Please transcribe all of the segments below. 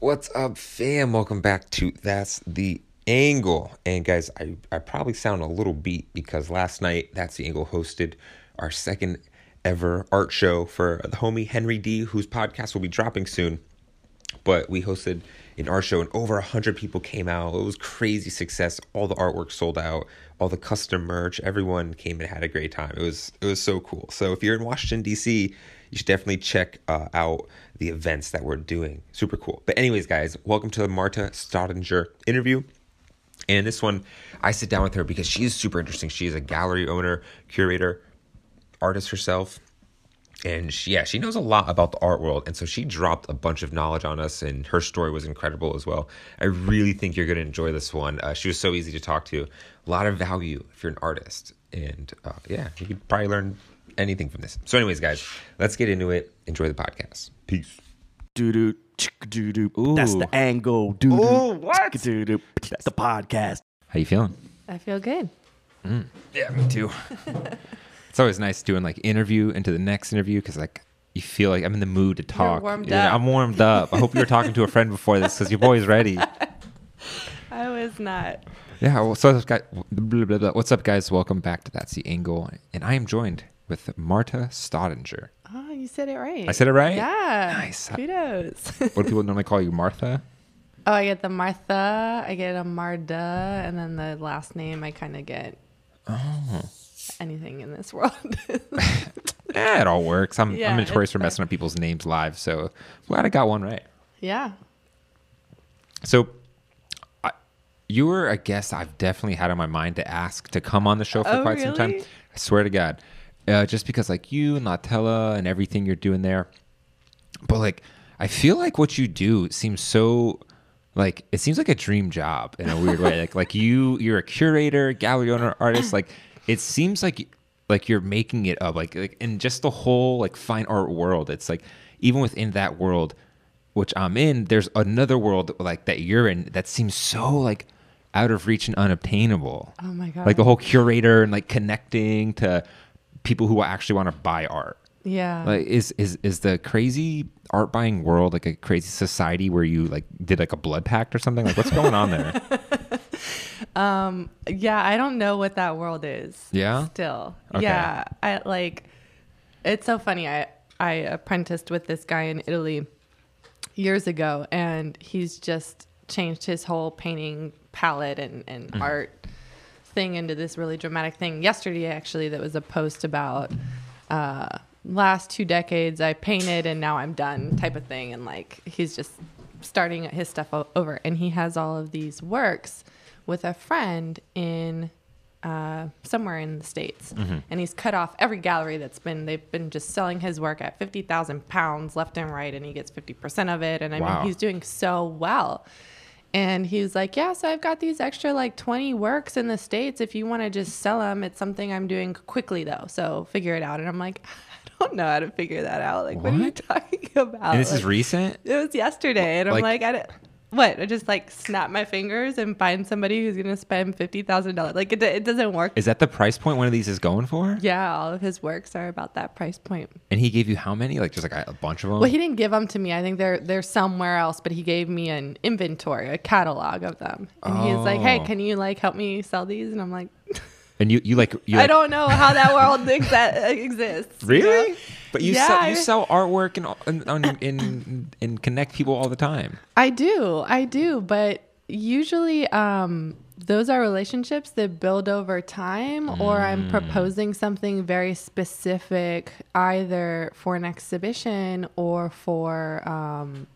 What's up, fam? Welcome back to That's the Angle. And guys, I, I probably sound a little beat because last night That's the Angle hosted our second ever art show for the homie Henry D, whose podcast will be dropping soon. But we hosted an art show and over 100 people came out. It was crazy success. All the artwork sold out, all the custom merch, everyone came and had a great time. It was it was so cool. So if you're in Washington D.C., you should definitely check uh, out the events that we're doing. Super cool. But anyways, guys, welcome to the Marta Staudinger interview. And this one, I sit down with her because she is super interesting. She is a gallery owner, curator, artist herself. And she, yeah, she knows a lot about the art world. And so she dropped a bunch of knowledge on us, and her story was incredible as well. I really think you're going to enjoy this one. Uh, she was so easy to talk to, a lot of value if you're an artist. And uh, yeah, you could probably learn anything from this. So, anyways, guys, let's get into it. Enjoy the podcast. Peace. Doo doo doo doo. That's the angle. Doo Ooh, doo. what? Doo doo. That's the podcast. How you feeling? I feel good. Mm. Yeah, me too. it's always nice doing like interview into the next interview because like you feel like I'm in the mood to talk. warmed Yeah, up. I'm warmed up. I hope you were talking to a friend before this because your boy's ready. I was not. Yeah. Well, so guys, blah, blah, blah. what's up, guys? Welcome back to That's the Angle, and I am joined with Marta Staudinger. Oh, you said it right. I said it right. Yeah. Nice. Kudos. What do people normally call you, Martha? oh, I get the Martha, I get a Marda, and then the last name I kind of get Oh. anything in this world. Eh, it all works. I'm, Yeah, I'm notorious for messing up people's names live, so I'm glad I got one right. yeah. So, I, you were a guest I've definitely had on my mind to ask to come on the show for Oh, quite some time. I swear to God, uh, just because like you and Latella and everything you're doing there, but like I feel like what you do seems so like it seems like a dream job in a weird way. Like like you you're a curator, gallery owner, artist. Like it seems like like you're making it up. Like like in just the whole like fine art world. It's like even within that world, which I'm in, there's another world like that you're in that seems so like out of reach and unobtainable. Oh my God. Like the whole curator and like connecting to people who actually want to buy art. Yeah. Like is is is the crazy art buying world like a crazy society where you like did like a blood pact or something? Like what's going on there? um yeah, I don't know what that world is. Yeah? Still. Okay. Yeah. I like it's so funny. I I apprenticed with this guy in Italy years ago and he's just changed his whole painting palette and, and Mm-hmm. art thing into this really dramatic thing. Yesterday actually that was a post about uh last two decades I painted and now I'm done type of thing and like he's just starting his stuff over and he has all of these works with a friend in uh, somewhere in the states, and he's cut off every gallery that's been. They've been just selling his work at fifty thousand pounds left and right, and he gets fifty percent of it. And I Wow. mean, he's doing so well. And he was like, "Yeah, so I've got these extra like twenty works in the states. If you want to just sell them, it's something I'm doing quickly though. So figure it out." And I'm like, "I don't know how to figure that out. Like, what, are you talking about?" And this is recent? it was yesterday, and I'm Like- like, I don't, what? I just like snap my fingers and find somebody who's gonna spend fifty thousand dollars. Like it, it doesn't work. Is that the price point one of these is going for? yeah, all of his works are about that price point. And he gave you how many? Like just like a, bunch of them? Well, he didn't give them to me. I think they're they're somewhere else, but he gave me an inventory, a catalog of them, and he was like, "Hey, Oh. can you like help me sell these?" And I'm like, and you you like you "I like, don't know how that world exists." you Really? know? But you Yeah, sell you sell artwork and and, and and connect people all the time. I do. I do. But usually, um, those are relationships that build over time, or I'm proposing something very specific, either for an exhibition or for um,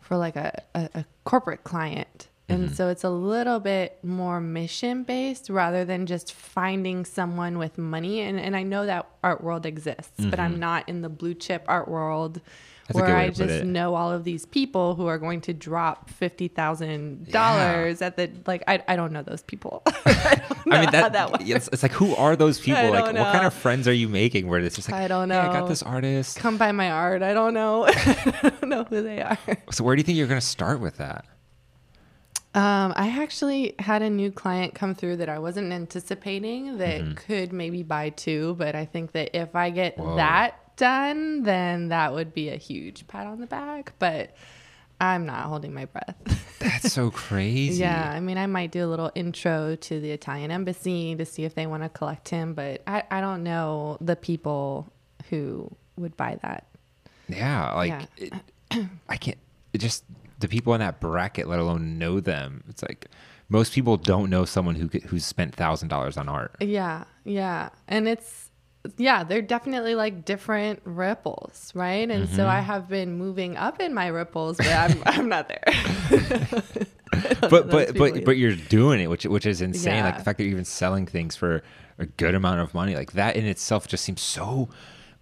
for like a, a, a corporate client. And mm-hmm. so it's a little bit more mission based rather than just finding someone with money. And, and I know that art world exists, but I'm mm-hmm. not in the blue chip art world That's where I just it. know all of these people who are going to drop fifty thousand dollars at the like. I, I don't know those people. I, know I mean that, that it's, it's like who are those people? Like don't what kind of friends are you making where it's just like I don't "Hey, I got this artist. Come by my art. I don't know. I don't know who they are. So where do you think you're gonna start with that? Um, I actually had a new client come through that I wasn't anticipating that could maybe buy two, but I think that if I get Whoa. that done, then that would be a huge pat on the back. But I'm not holding my breath. That's so crazy. yeah, I mean, I might do a little intro to the Italian embassy to see if they want to collect him, but I, I don't know the people who would buy that. Yeah, like Yeah. It, I can't. It just the people in that bracket, let alone know them. It's like most people don't know someone who who's spent thousand dollars on art. Yeah, yeah. And it's, yeah, they're definitely like different ripples, right? And Mm-hmm. so I have been moving up in my ripples, but I'm, I'm not there. But Those but people but but you're doing it, which which is insane. Like the fact that you're even selling things for a good amount of money, like that in itself just seems so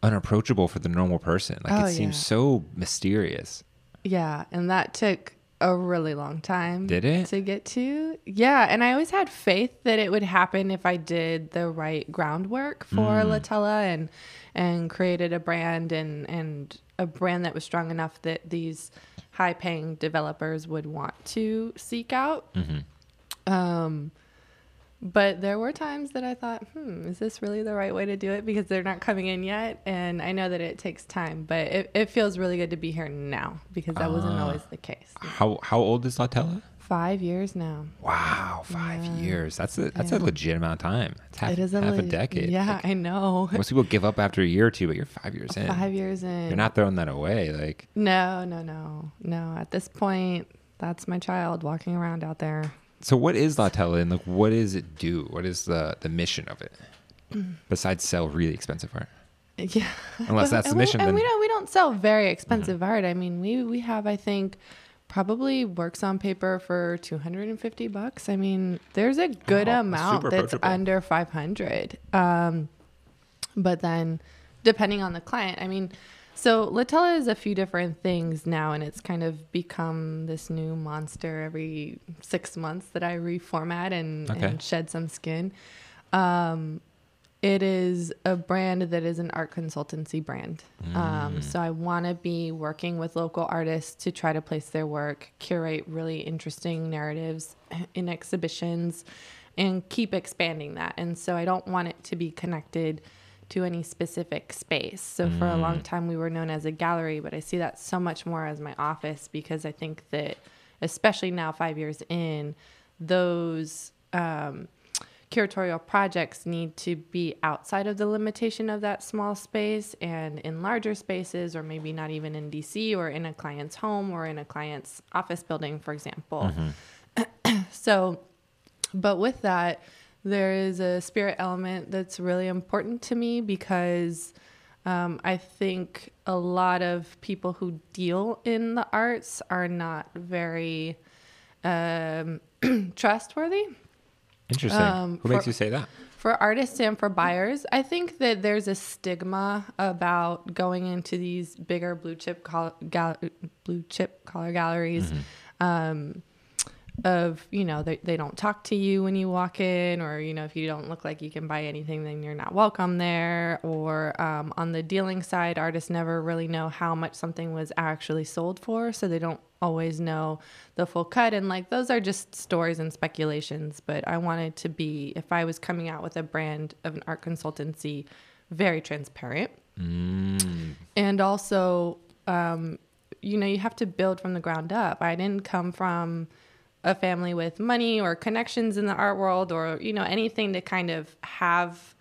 unapproachable for the normal person. Like Oh, it seems yeah. so mysterious. Yeah, and that took a really long time. Did it? To get to? Yeah, and I always had faith that it would happen if I did the right groundwork for Mm. Latella and and created a brand and and a brand that was strong enough that these high paying developers would want to seek out. Mm-hmm. Um but there were times that I thought, hmm, is this really the right way to do it? Because they're not coming in yet. And I know that it takes time, but it, it feels really good to be here now because that wasn't Ah. always the case. How how old is Latella? Five years now. Wow, five Yeah. years. That's a that's a legit amount of time. It's half, it is a, half a decade. Yeah, Like, I know. most people give up after a year or two, but you're five years in. Five years in. You're not throwing that away. Like No, no, no, no. At this point, that's my child walking around out there. So, what is Latella and like what does it do? What is the the mission of it? Besides sell really expensive art. Yeah. Unless that's the and we- mission, And then- Mm-hmm. we don't we don't sell very expensive art. I mean, we we have I think probably works on paper for 250 bucks. I mean, there's a good Oh, amount that's approachable. under 500. Um but then depending on the client, I mean, so Latella is a few different things now, and it's kind of become this new monster every six months that I reformat and, Okay. and shed some skin. Um, it is a brand that is an art consultancy brand. Um, so I want to be working with local artists to try to place their work, curate really interesting narratives in exhibitions, and keep expanding that. And so I don't want it to be connected to any specific space. So for a long time we were known as a gallery, but I see that so much more as my office because I think that especially now 5 years in those um curatorial projects need to be outside of the limitation of that small space and in larger spaces or maybe not even in DC or in a client's home or in a client's office building for example. so but with that, there is a spirit element that's really important to me because um, I think a lot of people who deal in the arts are not very um, trustworthy. Interesting. Um, Who makes you say that? For artists and for buyers, I think that there's a stigma about going into these bigger blue chip col- gal- blue chip collar galleries. Um, of you know they, they don't talk to you when you walk in or you know if you don't look like you can buy anything then you're not welcome there. Or um, on the dealing side artists never really know how much something was actually sold for so they don't always know the full cut. And like those are just stories and speculations but i wanted to be if i was coming out with a brand of an art consultancy very transparent. Mm. and also um, you know you have to build from the ground up. I didn't come from a family with money or connections in the art world or you know anything to kind of have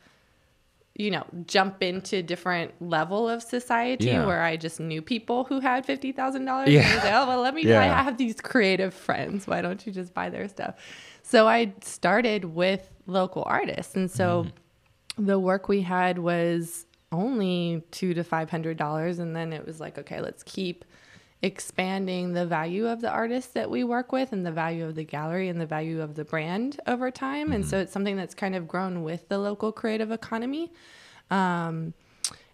you know jump into different level of society Yeah. where i just knew people who had $50000 Yeah. and I say, oh well let me Yeah. I have these creative friends why don't you just buy their stuff so i started with local artists and so mm-hmm. the work we had was only two to five hundred dollars and then it was like okay let's keep expanding the value of the artists that we work with and the value of the gallery and the value of the brand over time. And so it's something that's kind of grown with the local creative economy. Um,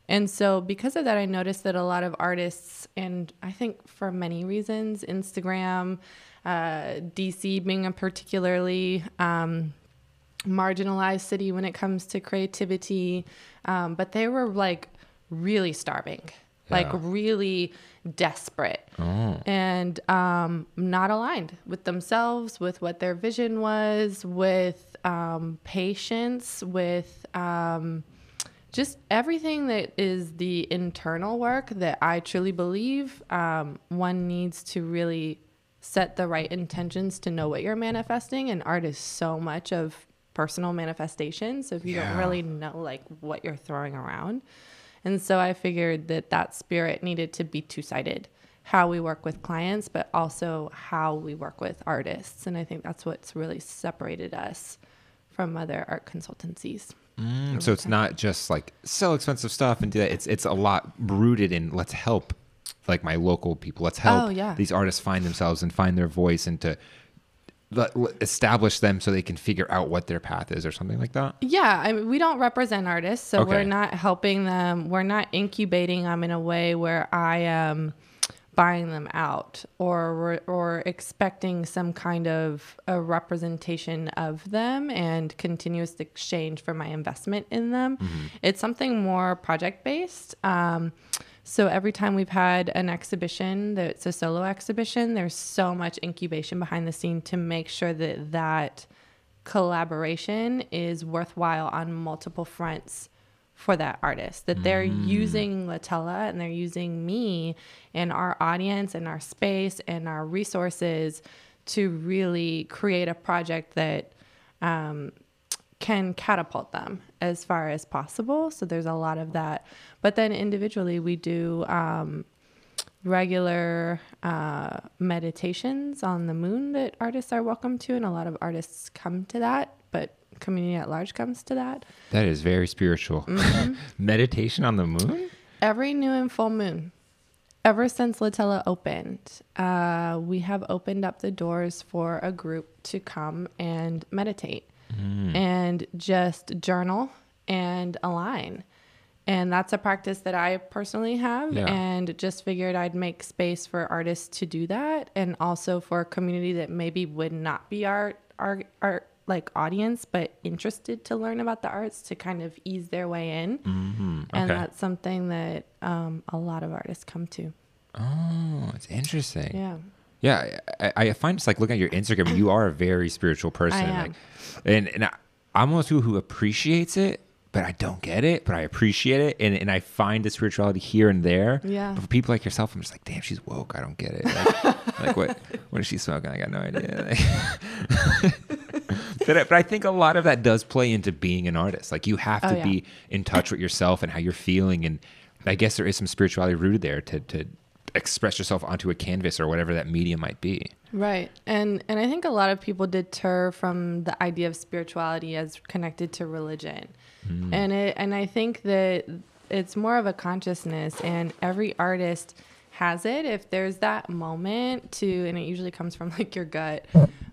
and so because of that i noticed that a lot of artists and i think for many reasons instagram uh, dc being a particularly um, marginalized city when it comes to creativity, um, but they were like really starving, like really desperate, and um, not aligned with themselves, with what their vision was, with um, patience, with um, just everything that is the internal work that I truly believe um, one needs to really set the right intentions to know what you're manifesting. And art is so much of personal manifestation. So if you Yeah. don't really know like what you're throwing around, and so I figured that that spirit needed to be two sided. How we work with clients, but also how we work with artists. And I think that's what's really separated us from other art consultancies. Mm, so it's not just like sell expensive stuff and do that. It's it's a lot rooted in let's help like my local people. Let's help Oh, yeah. these artists find themselves and find their voice and to establish them so they can figure out what their path is or something like that. Yeah, I mean, we don't represent artists, so Okay. we're not helping them. We're not incubating them in a way where I am buying them out or or expecting some kind of a representation of them and continuous exchange for my investment in them. It's something more project based. Um, so every time we've had an exhibition that's a solo exhibition, there's so much incubation behind the scene to make sure that that collaboration is worthwhile on multiple fronts for that artist that they're using latella and they're using me and our audience and our space and our resources to really create a project that um, can catapult them as far as possible so there's a lot of that but then individually we do um, regular uh, meditations on the moon that artists are welcome to, and a lot of artists come to that, but community at large comes to that. That is very spiritual. Mm-hmm. Meditation on the moon? Every new and full moon, ever since Latella opened, uh, we have opened up the doors for a group to come and meditate and just journal and align. And that's a practice that I personally have, Yeah. and just figured I'd make space for artists to do that, and also for a community that maybe would not be our our our like audience, but interested to learn about the arts to kind of ease their way in. Mm-hmm. And that's something that um, a lot of artists come to. Oh, it's interesting. Yeah. Yeah, I, I find just like looking at your Instagram, you are a very spiritual person. I am. Like, and and I, I'm one of those people who appreciates it, but I don't get it, but I appreciate it, and and I find the spirituality here and there. Yeah. But for people like yourself, I'm just like, damn, she's woke. I don't get it. Like, like what what is she smoking? I got no idea. Like- but, I, but I think a lot of that does play into being an artist. Like you have Oh, to yeah. be in touch with yourself and how you're feeling, and I guess there is some spirituality rooted there to to express yourself onto a canvas or whatever that medium might be. Right. And and I think a lot of people deter from the idea of spirituality as connected to religion. Hmm. And it and I think that it's more of a consciousness and every artist has it if there's that moment to and it usually comes from like your gut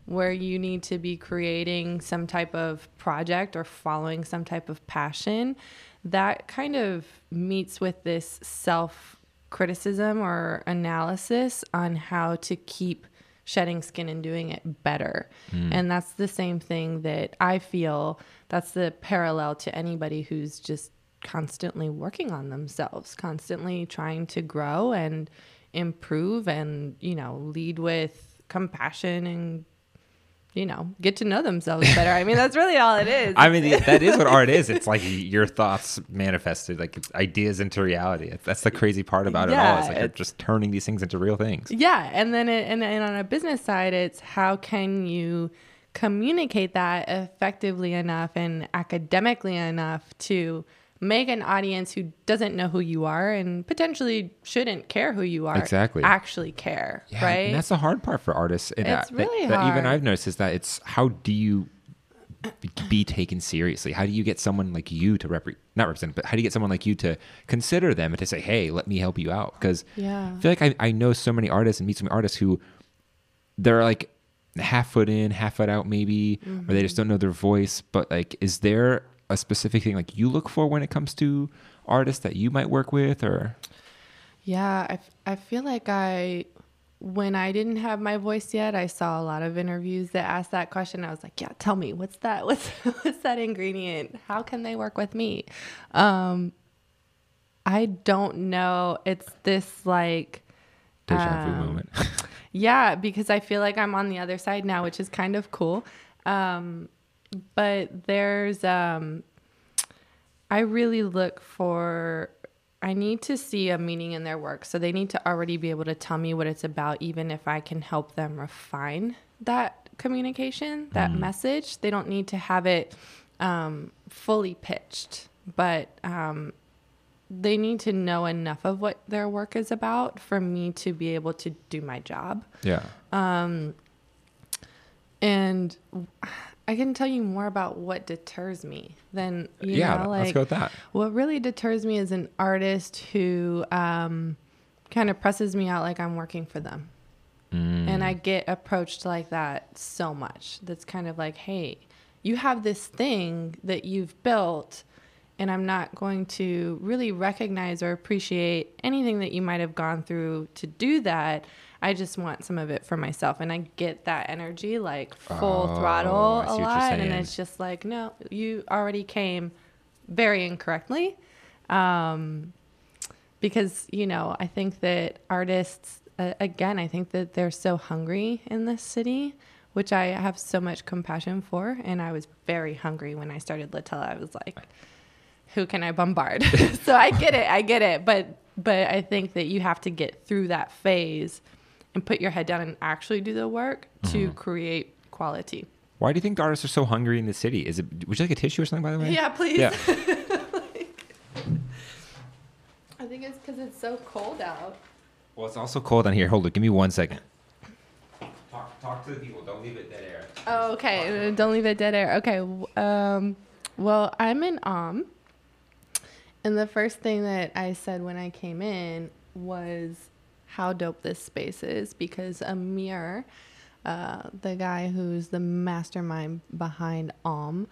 where you need to be creating some type of project or following some type of passion that kind of meets with this self criticism or analysis on how to keep shedding skin and doing it better. Hmm. And that's the same thing that I feel that's the parallel to anybody who's just constantly working on themselves, constantly trying to grow and improve and, you know, lead with compassion and you know, get to know themselves better. I mean, that's really all it is. I mean, that is what art is. It's like your thoughts manifested, like it's ideas into reality. That's the crazy part about it all. It's like you're just turning these things into real things. Yeah, and then it, and, and on a business side, it's how can you communicate that effectively enough and academically enough to make an audience who doesn't know who you are and potentially shouldn't care who you are Exactly. actually care, Yeah, right? And that's the hard part for artists. And It's that- really that Even. I've noticed is that it's how do you be taken seriously? How do you get someone like you to repre- not represent, but how do you get someone like you to consider them and to say, hey, let me help you out? Because Yeah. I feel like I, I know so many artists and meet so many artists who they're like half foot in, half foot out, maybe, or they just mm-hmm. don't know their voice. But like, is there a specific thing like you look for when it comes to artists that you might work with or? Yeah, I, I feel like I, when I didn't have my voice yet, I saw a lot of interviews that asked that question. I was like, yeah, tell me, what's that? What's, what's that ingredient? How can they work with me? Um, I don't know. It's this like, Deja vu Um, moment. yeah, because I feel like I'm on the other side now, which is kind of cool. Um, but there's, um, I really look for I need to see a meaning in their work. So they need to already be able to tell me what it's about, even if I can help them refine that communication, that message. They don't need to have it um, fully pitched, but um, they need to know enough of what their work is about for me to be able to do my job. Yeah. Um, And I can tell you more about what deters me than you Yeah, know, let's go with that. what really deters me is an artist who um, kind of presses me out like I'm working for them. Mm. And I get approached like that so much. That's kind of like, hey, you have this thing that you've built, and I'm not going to really recognize or appreciate anything that you might have gone through to do that. I just want some of it for myself. And I get that energy like full Oh, throttle a lot. And it's just like, no, you already came very incorrectly. Um, because, you know, I think that artists, uh, again, I think that they're so hungry in this city, which I have so much compassion for. And I was very hungry when I started Latella. I was like, who can I bombard? so I get it, I get it, but but I think that you have to get through that phase and put your head down and actually do the work to create quality. Why do you think artists are so hungry in the city? Is it? Would you like a tissue or something? By the way. Yeah, please. Yeah. I think it's because it's so cold out. Well, it's also cold on here. Hold it. Give me one second. Talk, talk to the people. Don't leave it dead air. Oh, okay. Don't leave it dead air. Okay. Um, well, I'm in Om. And the first thing that I said when I came in was how dope this space is because Amir, uh, the guy who's the mastermind behind Om,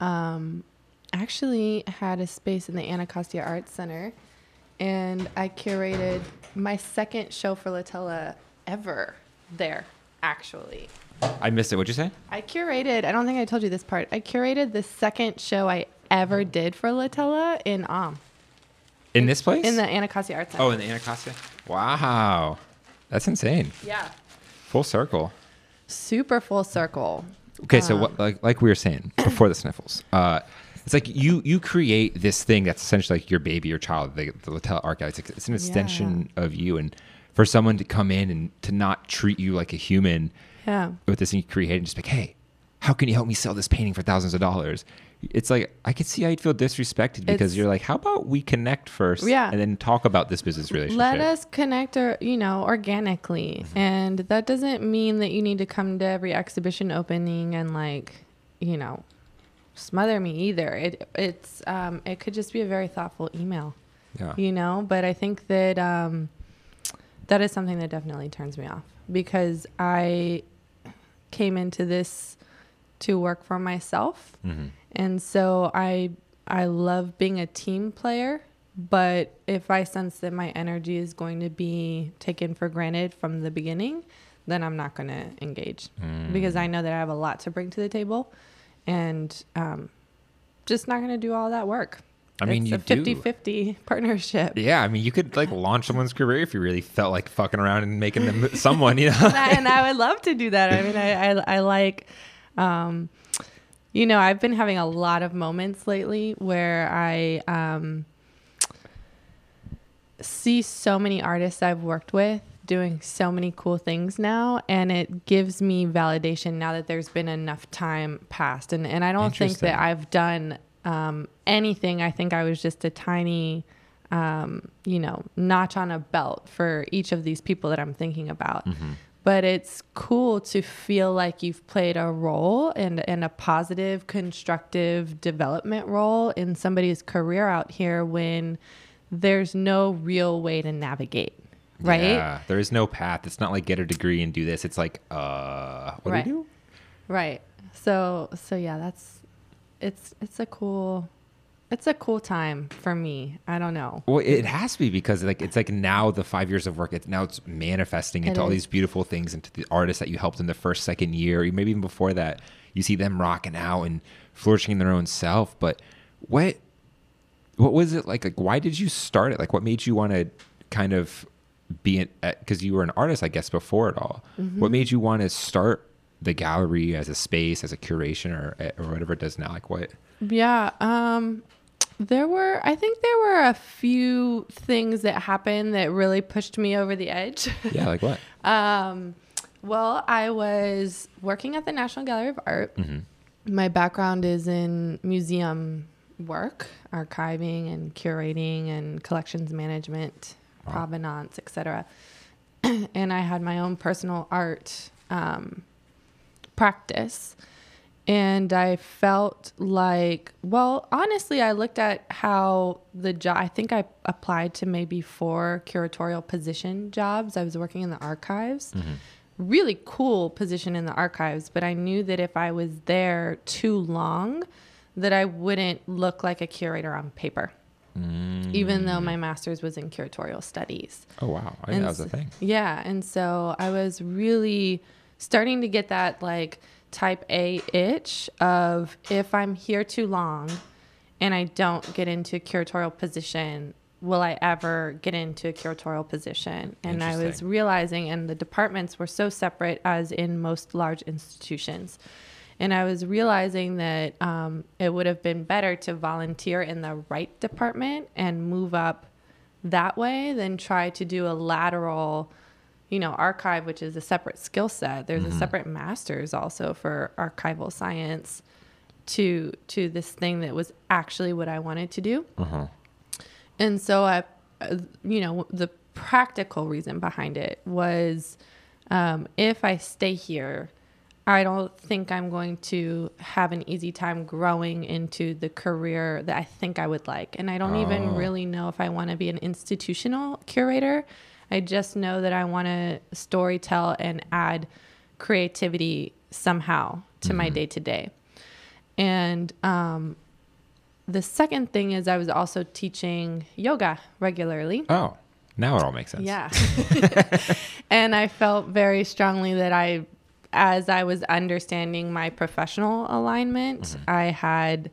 um, actually had a space in the Anacostia Arts Center. And I curated my second show for Latella ever there, actually. I missed it. What'd you say? I curated, I don't think I told you this part. I curated the second show I ever did for Latella in Om. In this place? In the Anacostia Arts Center. Oh, in the Anacostia. Wow, that's insane. yeah. Full circle. Super full circle. Okay, so what, like like we were saying before the sniffles, uh, it's like you you create this thing that's essentially like your baby, your child, the, the Latel archive. It's, like, it's an extension of you, and for someone to come in and to not treat you like a human Yeah. with this thing you created, and just be like, hey, how can you help me sell this painting for thousands of dollars? It's like I could see how you'd feel disrespected because It's- you're like, how about we connect first, Yeah. and then talk about this business relationship. Let us connect, or you know, organically, and that doesn't mean that you need to come to every exhibition opening and like, you know, smother me either. It it's um, it could just be a very thoughtful email. Yeah. you know but i think that um, that is something that definitely turns me off because i came into this to work for myself and so i i love being a team player but if i sense that my energy is going to be taken for granted from the beginning then i'm not going to engage because i know that i have a lot to bring to the table and um, just not going to do all that work I mean, it's you a do. 50-50 partnership. Yeah, I mean, you could like launch someone's career if you really felt like fucking around and making them someone, you know. and, I, and I would love to do that. I mean, I, I, I like, um, you know, I've been having a lot of moments lately where I um, see so many artists I've worked with doing so many cool things now and it gives me validation now that there's been enough time passed. And and I don't think that I've done um, anything. I think I was just a tiny um, you know notch on a belt for each of these people that I'm thinking about but it's cool to feel like you've played a role and, and a positive constructive development role in somebody's career out here when there's no real way to navigate right Yeah, there is no path. It's not like get a degree and do this. It's like, uh, what Right. do you do? right so so yeah that's it's it's a cool it's a cool time for me i don't know Well, it has to be because like it's like now the five years of work. It's now it's manifesting into It all is. these beautiful things into the artists that you helped in the first, second year, or maybe even before that. You see them rocking out and flourishing in their own self. But what what was it like? Like, why did you start it? Like, what made you want to kind of be it? Because you were an artist, I guess, before it all. Mm-hmm. What made you want to start the gallery as a space, as a curation, or or whatever it does now? Like, what? Yeah. Um, There were, I think there were a few things that happened that really pushed me over the edge. Yeah, like what? um, well, I was working at the National Gallery of Art. My background is in museum work, archiving and curating and collections management, provenance, etc. and I had my own personal art um, practice. And I felt like, well, honestly, I looked at how the job, I think I applied to maybe four curatorial position jobs. I was working in the archives. Mm-hmm. Really cool position in the archives, but I knew that if I was there too long, that I wouldn't look like a curator on paper, mm. even though my master's was in curatorial studies. Oh wow, I that was a thing. Yeah, and so I was really starting to get that like type A itch of if I'm here too long and I don't get into a curatorial position, will I ever get into a curatorial position? And I was realizing, and the departments were so separate as in most large institutions. And I was realizing that um, it would have been better to volunteer in the right department and move up that way than try to do a lateral, you know, archive, which is a separate skill set. There's a separate master's also for archival science to to this thing that was actually what I wanted to do. And so I, you know, the practical reason behind it was um, if I stay here, I don't think I'm going to have an easy time growing into the career that I think I would like. And I don't even really know if I want to be an institutional curator. I just know that I want to story tell and add creativity somehow to my day to day. And um, the second thing is I was also teaching yoga regularly. Oh, now it all makes sense. Yeah. and I felt very strongly that I, as I was understanding my professional alignment, I had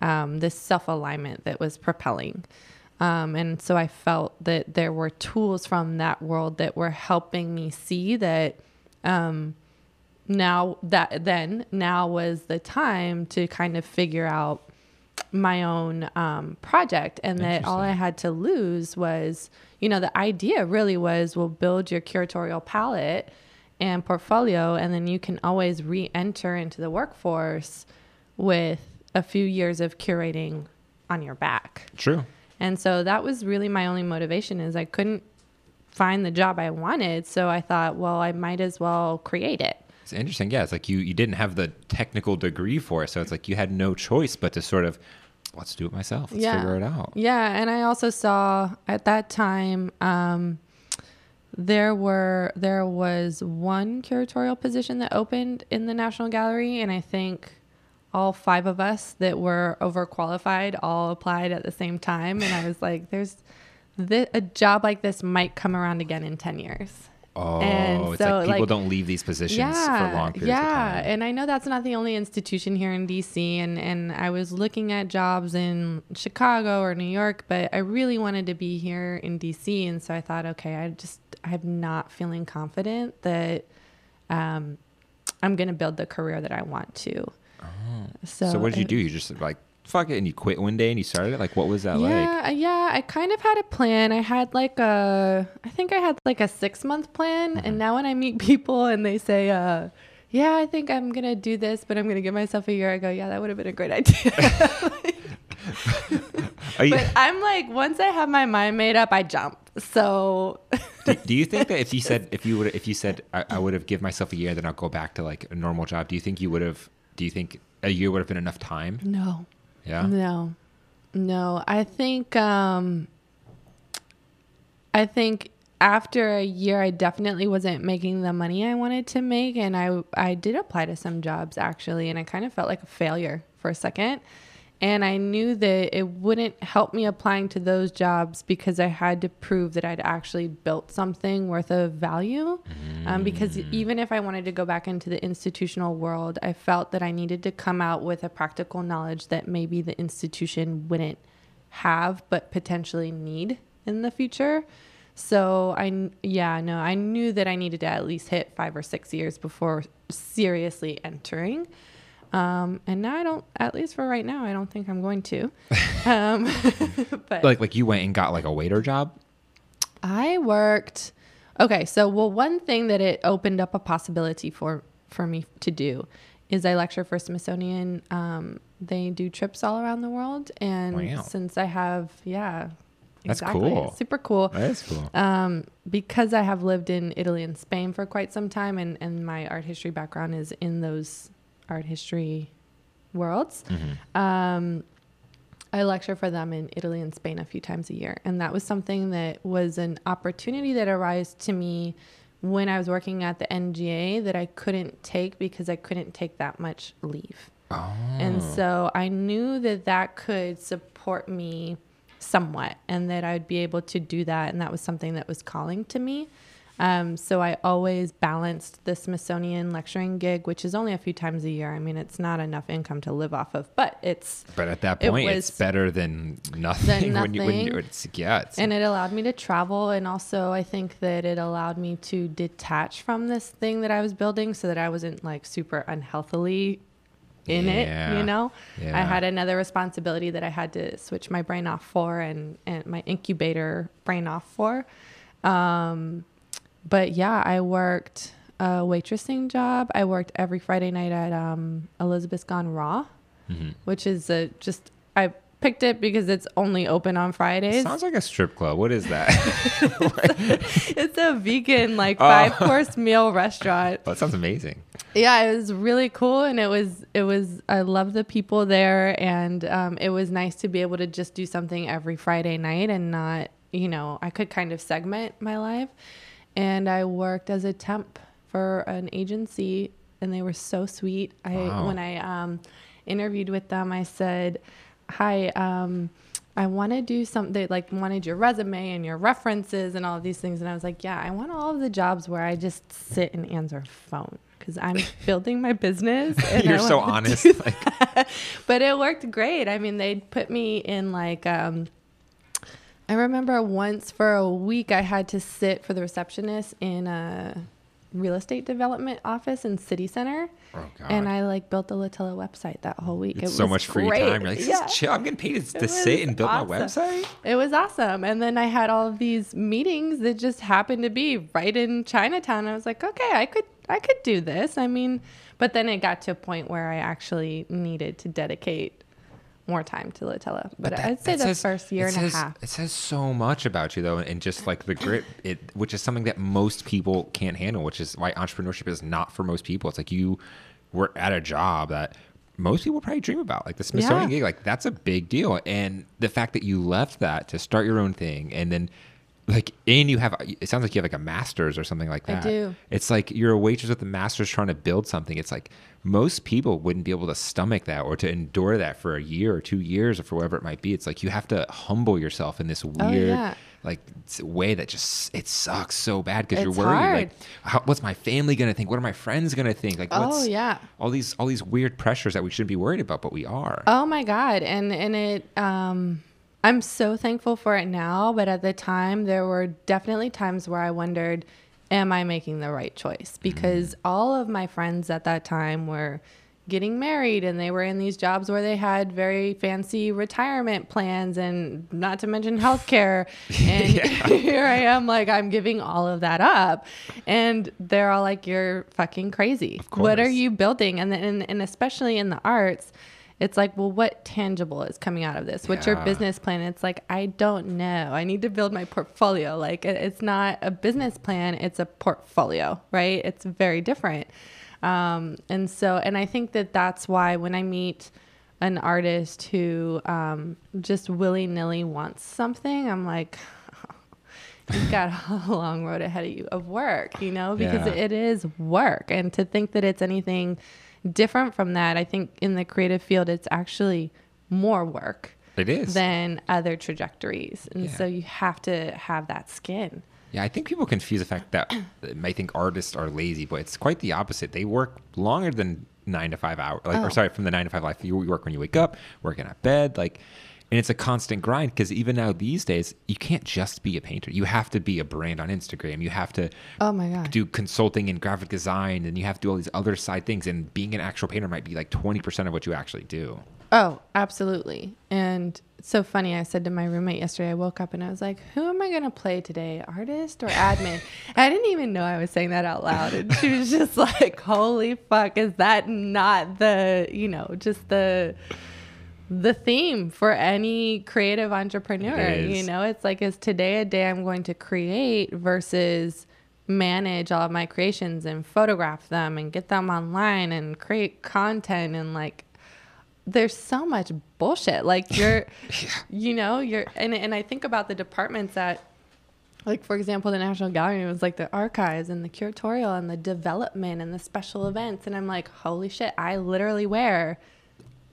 um, this self alignment that was propelling. Um, and so I felt that there were tools from that world that were helping me see that um, now that then now was the time to kind of figure out my own um, project and that all I had to lose was, you know, the idea really was we'll build your curatorial palette and portfolio, and then you can always re enter into the workforce with a few years of curating on your back. True. And so that was really my only motivation is I couldn't find the job I wanted. So I thought, well, I might as well create it. It's interesting. Yeah, it's like you you didn't have the technical degree for it, so it's like you had no choice but to sort of let's do it myself. Let's figure it out. Yeah, and I also saw at that time um, there were there was one curatorial position that opened in the National Gallery, and I think all five of us that were overqualified all applied at the same time, and I was like, "There's thi- a job like this might come around again in ten years." Oh, And it's so, like people like- don't leave these positions for long periods yeah, of time. and I know that's not the only institution here in DC, and and I was looking at jobs in Chicago or New York, but I really wanted to be here in DC, and so I thought, okay, I just I'm not feeling confident that um, I'm going to build the career that I want to. So. So, what did you do? You just like fuck it and you quit one day and you started it? Like what was that like? yeah, yeah. I kind of had a plan. I had like a, I think I had like a six month plan. Mm-hmm. And now when I meet people and they say, uh, yeah, I think I'm gonna do this, but I'm gonna give myself a year. I go, yeah, that would have been a great idea. You, but I'm like, once I have my mind made up, I jump. So do, do you think that if you said if you would if you said I, I would have give myself a year then I'll go back to like a normal job, do you think you would have do you think a year would have been enough time? no, Yeah. no, no. I think, um, I think after a year, I definitely wasn't making the money I wanted to make, and I I did apply to some jobs actually, and I kind of felt like a failure for a second. And I knew that it wouldn't help me applying to those jobs because I had to prove that I'd actually built something worth of value. Um, because even if I wanted to go back into the institutional world, I felt that I needed to come out with a practical knowledge that maybe the institution wouldn't have, but potentially need in the future. So I, yeah, no, I knew that I needed to at least hit five or six years before seriously entering. Um, and now I don't, at least for right now, I don't think I'm going to. Um, but Like like you went and got like a waiter job. I worked. Okay, so well, one thing that it opened up a possibility for for me to do is I lecture for Smithsonian. Um, they do trips all around the world, and Wow. since I have, yeah, That's exactly, cool. super cool. That is cool. Um, because I have lived in Italy and Spain for quite some time, and and my art history background is in those art history worlds. Um, I lecture for them in Italy and Spain a few times a year. And that was something that was an opportunity that arose to me when I was working at the NGA that I couldn't take because I couldn't take that much leave. Oh. And so I knew that that could support me somewhat and that I'd be able to do that. And that was something that was calling to me. Um, so I always balanced the Smithsonian lecturing gig, which is only a few times a year. I mean, it's not enough income to live off of, but it's But at that It point, it's better than nothing. when you, when you, it's, yeah, it's, and it allowed me to travel and also i think that it allowed me to detach from this thing that i was building so that i wasn't like super unhealthily in Yeah. it you know i had another responsibility that i had to switch my brain off for and, and my incubator brain off for um, but yeah i worked a waitressing job i worked every friday night at um, elizabeth's gone raw Mm-hmm. which is a just i picked it because it's only open on fridays sounds like a strip club. What is that? it's a vegan like Oh. five course meal restaurant. that sounds amazing. Yeah, it was really cool, and it was it was I love the people there, and um, it was nice to be able to just do something every Friday night and not you know I could kind of segment my life, and I worked as a temp for an agency, and they were so sweet. I Wow. when I um, interviewed with them, I said, "Hi." Um, I want to do something they like wanted your resume and your references and all of these things. And I was like, yeah, I want all of the jobs where I just sit and answer phone because I'm building my business. And You're so honest. Like, but it worked great. I mean, they'd put me in like, um, I remember once for a week I had to sit for the receptionist in a real estate development office in City Center. oh god. And I like built the Latella website that whole week. it's it so was much free great. time. You're like, Yeah. chill. I'm getting paid to, to sit and build my website. It was awesome. And then I had all of these meetings that just happened to be right in Chinatown. I was like, okay, I could I could do this. I mean, but then it got to a point where I actually needed to dedicate more time to Latella. But, that- I'd say the says- first year and a half. It says so much about you though, and just like the grit, it which is something that most people can't handle, which is why entrepreneurship is not for most people. It's like you were at a job that most people probably dream about, like the Smithsonian Yeah. gig. Like that's a big deal, and the fact that you left that to start your own thing, and then like and you have it sounds like you have like a master's or something like that. I do. It's like you're a waitress with a master's trying to build something. It's like most people wouldn't be able to stomach that or to endure that for a year or two years or for whatever it might be. It's like you have to humble yourself in this weird, Oh, yeah. like way that just it sucks so bad because you're worried. hard. Like, how, what's my family gonna think? What are my friends gonna think? Like, Oh, yeah. all these all these weird pressures that we shouldn't be worried about, but we are. Oh my god, and and it um I'm so thankful for it now, but at the time there were definitely times where I wondered am I making the right choice? Mm-hmm. Because all of my friends at that time were getting married and they were in these jobs where they had very fancy retirement plans and not to mention healthcare and here I am like I'm giving all of that up and they're all like you're fucking crazy. What are you building? And then and, and especially in the arts it's like, well, what tangible is coming out of this? What's your business plan? It's like, I don't know. I need to build my portfolio. Like, it's not a business plan, it's a portfolio, right? It's very different. Um, and so, and I think that that's why when I meet an artist who um, just willy nilly wants something, I'm like, you've got a long road ahead of you of work, you know, because Yeah. it is work. And to think that it's anything different from that, I think in the creative field, it's actually more work It is. than other trajectories. And Yeah. so you have to have that skin. Yeah, I think people confuse the fact that they might think artists are lazy, but it's quite the opposite. They work longer than nine to five hours. Like, Oh. or sorry, from the nine to five life. You work when you wake up, working at bed. Like, and it's a constant grind because even now these days you can't just be a painter you have to be a brand on instagram you have to oh my god do consulting and graphic design and you have to do all these other side things and being an actual painter might be like 20% of what you actually do Oh, absolutely. And it's so funny. I said to my roommate yesterday, I woke up and I was like, who am I going to play today? Artist or admin? I didn't even know I was saying that out loud. And she was just like, holy fuck, is that not the, you know, just the the theme for any creative entrepreneur. You know, it's like, is today a day I'm going to create versus manage all of my creations and photograph them and get them online and create content and like there's so much bullshit. Like you're, yeah. you know, you're, and, and I think about the departments that, like for example, the National Gallery was like the archives and the curatorial and the development and the special events, and I'm like, holy shit, I literally wear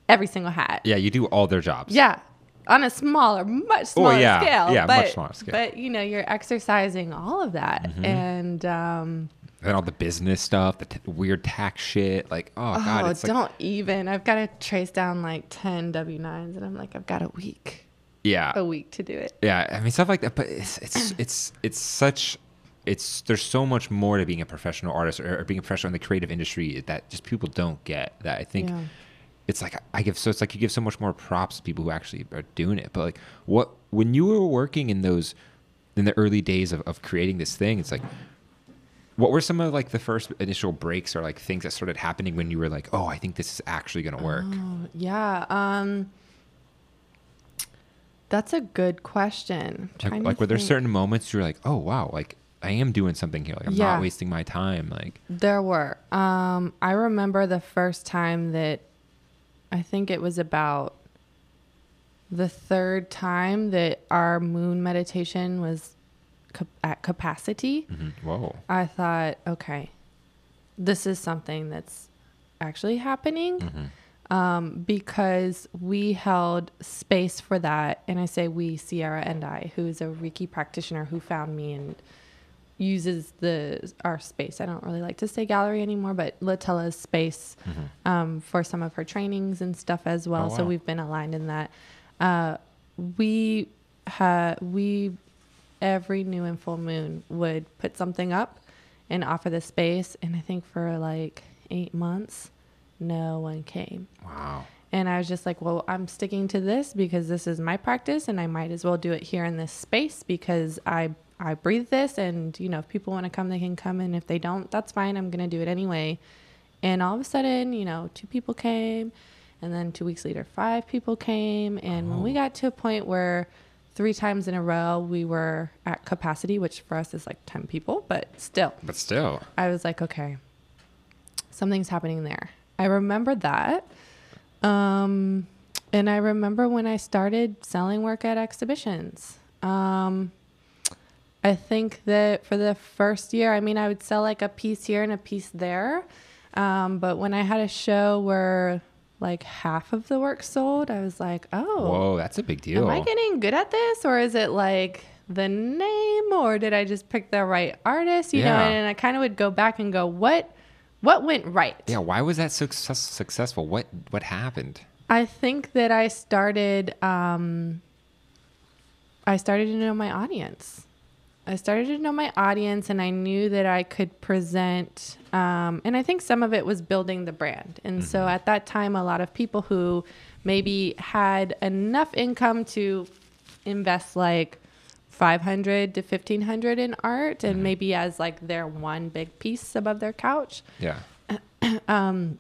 every single hat. Yeah, you do all their jobs. Yeah, on a smaller, much smaller oh, yeah. scale. Yeah, but, much smaller scale. But you know, you're exercising all of that, mm-hmm. and um, and all the business stuff, the t- weird tax shit. Like, oh, god, oh, it's don't like, even. I've got to trace down like ten W nines, and I'm like, I've got a week. Yeah, a week to do it. Yeah, I mean stuff like that. But it's it's it's it's such. It's there's so much more to being a professional artist or, or being a professional in the creative industry that just people don't get. That I think. Yeah. It's like I give so it's like you give so much more props to people who actually are doing it. But like what when you were working in those in the early days of, of creating this thing, it's like what were some of like the first initial breaks or like things that started happening when you were like, oh, I think this is actually going to work? Oh, yeah. Um, that's a good question. Like, like were there certain moments you were like, oh wow, like I am doing something here. Like I'm yeah. not wasting my time. Like there were. Um, I remember the first time that I think it was about the third time that our moon meditation was at capacity, mm-hmm. Whoa. I thought, okay, this is something that's actually happening. Mm-hmm. Um, because we held space for that. And I say we, Sierra and I, who is a Reiki practitioner who found me and uses the our space. I don't really like to say gallery anymore, but Latella's space mm-hmm. um, for some of her trainings and stuff as well. Oh, wow. So we've been aligned in that. Uh, we had we every new and full moon would put something up and offer the space. And I think for like eight months, no one came. Wow. And I was just like, well, I'm sticking to this because this is my practice and I might as well do it here in this space because I I breathe this and you know, if people want to come they can come and if they don't, that's fine. I'm going to do it anyway. And all of a sudden, you know, two people came and then 2 weeks later five people came and oh. when we oh. got to a point where three times in a row we were at capacity, which for us is like 10 people, but still. But still. I was like, okay, something's happening there. I remember that. Um, and I remember when I started selling work at exhibitions. Um, I think that for the first year, I mean, I would sell like a piece here and a piece there. Um, but when I had a show where like half of the work sold, I was like, oh, whoa, that's a big deal. Am I getting good at this, or is it like the name, or did I just pick the right artist? You yeah. know, and I kind of would go back and go, what, what went right? Yeah, why was that success- successful? What what happened? I think that I started, um, I started to know my audience. I started to know my audience and I knew that I could present. Um, and I think some of it was building the brand. And mm-hmm. so at that time, a lot of people who maybe had enough income to invest like 500 to 1500 in art and mm-hmm. maybe as like their one big piece above their couch. Yeah. um,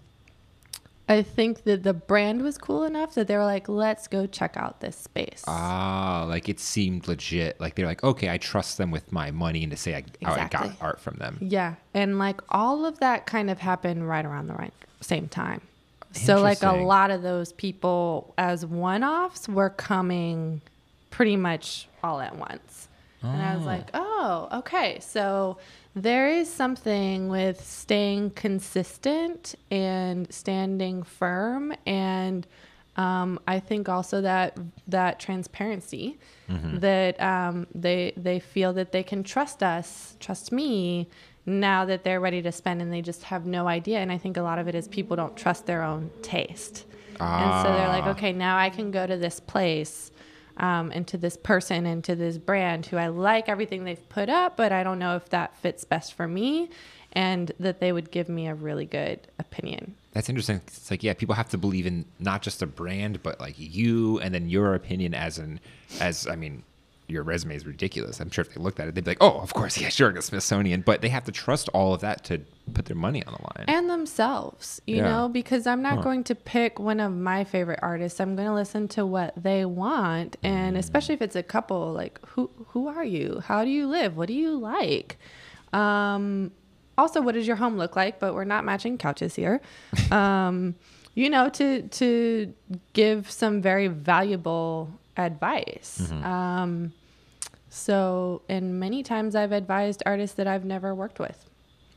I think that the brand was cool enough that they were like, let's go check out this space. Ah, like it seemed legit. Like they're like, okay, I trust them with my money and to say I, exactly. I got art from them. Yeah. And like all of that kind of happened right around the right, same time. So like a lot of those people as one offs were coming pretty much all at once. Oh. And I was oh. like, oh, okay. So there is something with staying consistent and standing firm, and um, I think also that that transparency mm-hmm. that um, they they feel that they can trust us, trust me now that they're ready to spend and they just have no idea. And I think a lot of it is people don't trust their own taste. And so they're like, Ah. okay, now I can go to this place um, and to this person and to this brand who I like everything they've put up, but I don't know if that fits best for me. And that they would give me a really good opinion. That's interesting. It's like yeah, people have to believe in not just a brand, but like you, and then your opinion as an as I mean, your resume is ridiculous. I'm sure if they looked at it, they'd be like, oh, of course, yeah, sure, the Smithsonian. But they have to trust all of that to put their money on the line. and themselves, you Yeah. know, because I'm not Huh. going to pick one of my favorite artists. I'm going to listen to what they want, Mm. and especially if it's a couple, like who who are you? How do you live? What do you like? Um, also, what does your home look like? But we're not matching couches here. Um, you know, to to give some very valuable advice. Mm-hmm. Um, so, and many times I've advised artists that I've never worked with.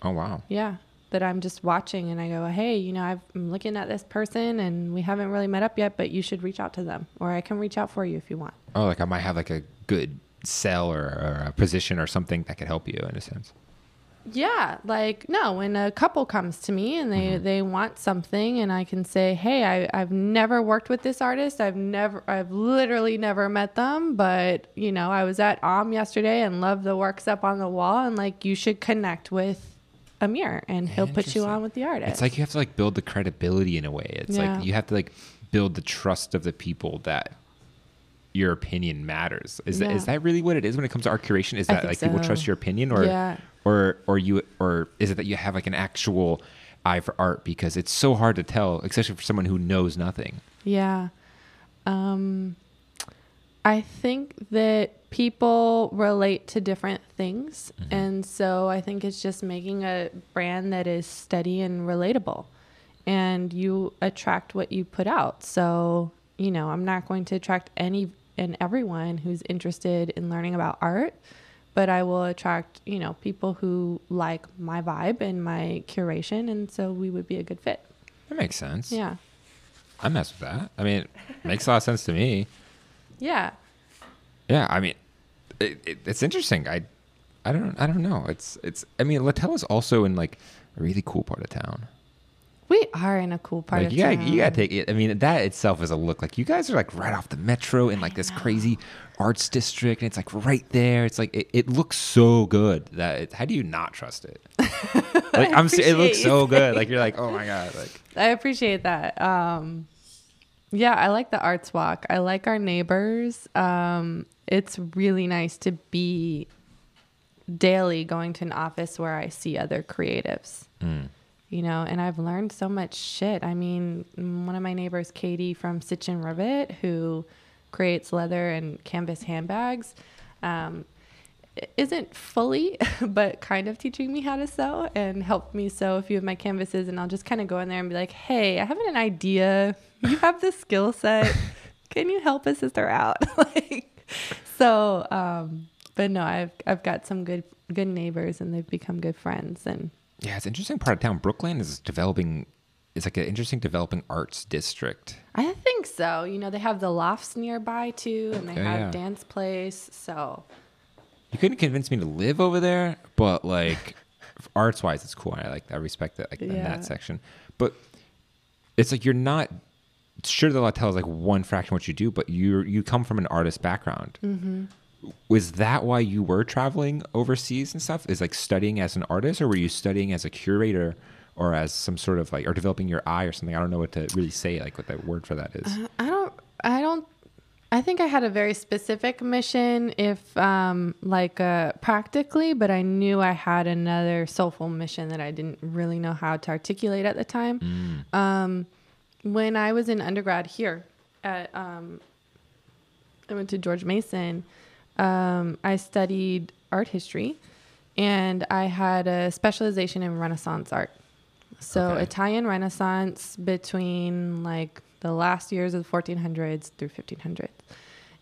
oh wow. Yeah. That I'm just watching and I go, hey, you know, I've, I'm looking at this person and we haven't really met up yet, but you should reach out to them or I can reach out for you if you want. Oh, like I might have like a good sell or, or a position or something that could help you in a sense. Yeah. Like, no, when a couple comes to me and they, mm-hmm. they want something and I can say, hey, I, I've never worked with this artist. I've never, I've literally never met them, but, you know, I was at OM yesterday and love the works up on the wall and like you should connect with Amir and he'll put you on with the artist. It's like you have to like build the credibility in a way. It's Yeah. like you have to like build the trust of the people that your opinion matters. Is that is that really what it is when it comes to art curation? Is that like people trust your opinion or Yeah. Or or you or is it that you have like an actual eye for art because it's so hard to tell, especially for someone who knows nothing. Yeah. Um, I think that people relate to different things. And so I think it's just making a brand that is steady and relatable. And you attract what you put out. So, you know, I'm not going to attract any and everyone who's interested in learning about art, but I will attract, you know, people who like my vibe and my curation. And so we would be a good fit. That makes sense. Yeah. I mess with that. I mean, it makes a lot of sense to me. Yeah. Yeah, I mean, it, it, it's interesting. I, I don't, I don't know. It's, it's. I mean, Latella is also in like a really cool part of town. We are in a cool part like of you gotta, town. you gotta take it. I mean, that itself is a look. Like you guys are like right off the metro in like this crazy arts district, and it's like right there. It's like it, it looks so good that it, how do you not trust it? like I'm, it looks so good. Like you're like, oh my god, like I appreciate that. Um, yeah, I like the arts walk. I like our neighbors. Um, it's really nice to be daily going to an office where I see other creatives. You know, and I've learned so much shit. I mean, mm, one of my neighbors, Katie from Stitch and Rivet, who creates leather and canvas handbags, um, isn't fully, but kind of teaching me how to sew and helped me sew a few of my canvases. And I'll just kind of go in there and be like, hey, I have an idea. You have the skill set. Can you help a sister out? like, so, um, but no, I've, I've got some good, good neighbors and they've become good friends. And yeah, it's an interesting part of town. Brooklyn is developing. It's like an interesting developing arts district. I think so. You know, they have the lofts nearby too, and they Oh, have yeah. dance place. So, You couldn't convince me to live over there, but like arts wise, it's cool. I like I respect it like in that section. But it's like you're not sure the Latella is like one fraction what you do, but you you come from an artist background. Mm-hmm. Was that why you were traveling overseas and stuff? Is like studying as an artist, or were you studying as a curator, or as some sort of like, or developing your eye or something? I don't know what to really say, like what that word for that is. I don't, I don't, I think I had a very specific mission, if um, like uh, practically, but I knew I had another soulful mission that I didn't really know how to articulate at the time. Um, when I was in undergrad here at, um, I went to George Mason. Um, I studied art history, and I had a specialization in Renaissance art. So Okay. Italian Renaissance between like the last years of the 1400s through 1500s.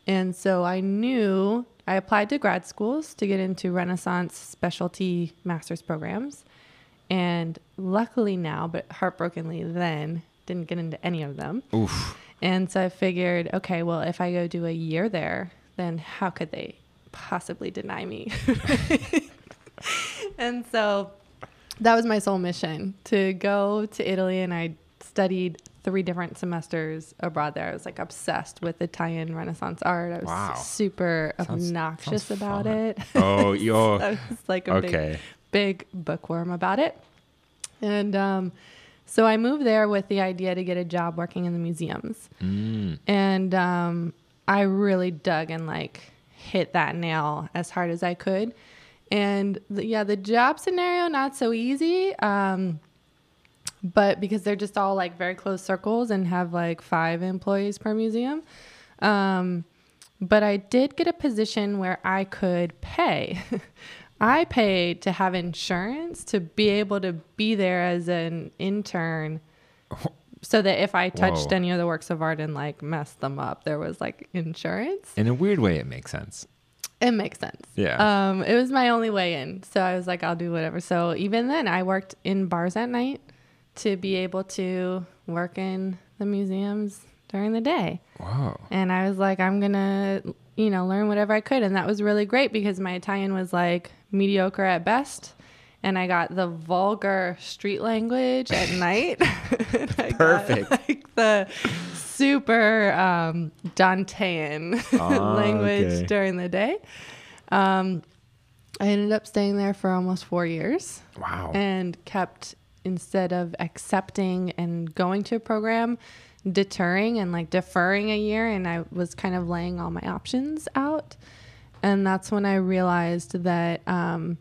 And so I knew I applied to grad schools to get into Renaissance specialty master's programs. And luckily now, but heartbrokenly then, didn't get into any of them. Oof. And so I figured, okay, well, if I go do a year there, then how could they possibly deny me? and so that was my sole mission to go to Italy, and I studied three different semesters abroad there. I was like obsessed with Italian Renaissance art. I was Wow. super Sounds- obnoxious sounds about fun. it. Oh, yo. I was like a Okay. big, big bookworm about it. And um, so I moved there with the idea to get a job working in the museums. Mm. And um, I really dug and like hit that nail as hard as I could. And the, yeah, the job scenario, not so easy. Um, but because they're just all like very close circles and have like five employees per museum. Um, but I did get a position where I could pay. I paid to have insurance to be able to be there as an intern so that if I touched Whoa. any of the works of art and like messed them up, there was like insurance. In a weird way, it makes sense. It makes sense. Yeah. Um, it was my only way in. So I was like, I'll do whatever. So even then, I worked in bars at night to be able to work in the museums during the day. Wow. And I was like, I'm going to, you know, learn whatever I could. And that was really great because my Italian was like mediocre at best. And I got the vulgar street language at night. I got, Perfect. like the super um, Dantean Ah, language okay. during the day. Um, I ended up staying there for almost four years Wow. and kept instead of accepting and going to a program deterring and like deferring a year and i was kind of laying all my options out and that's when i realized that um,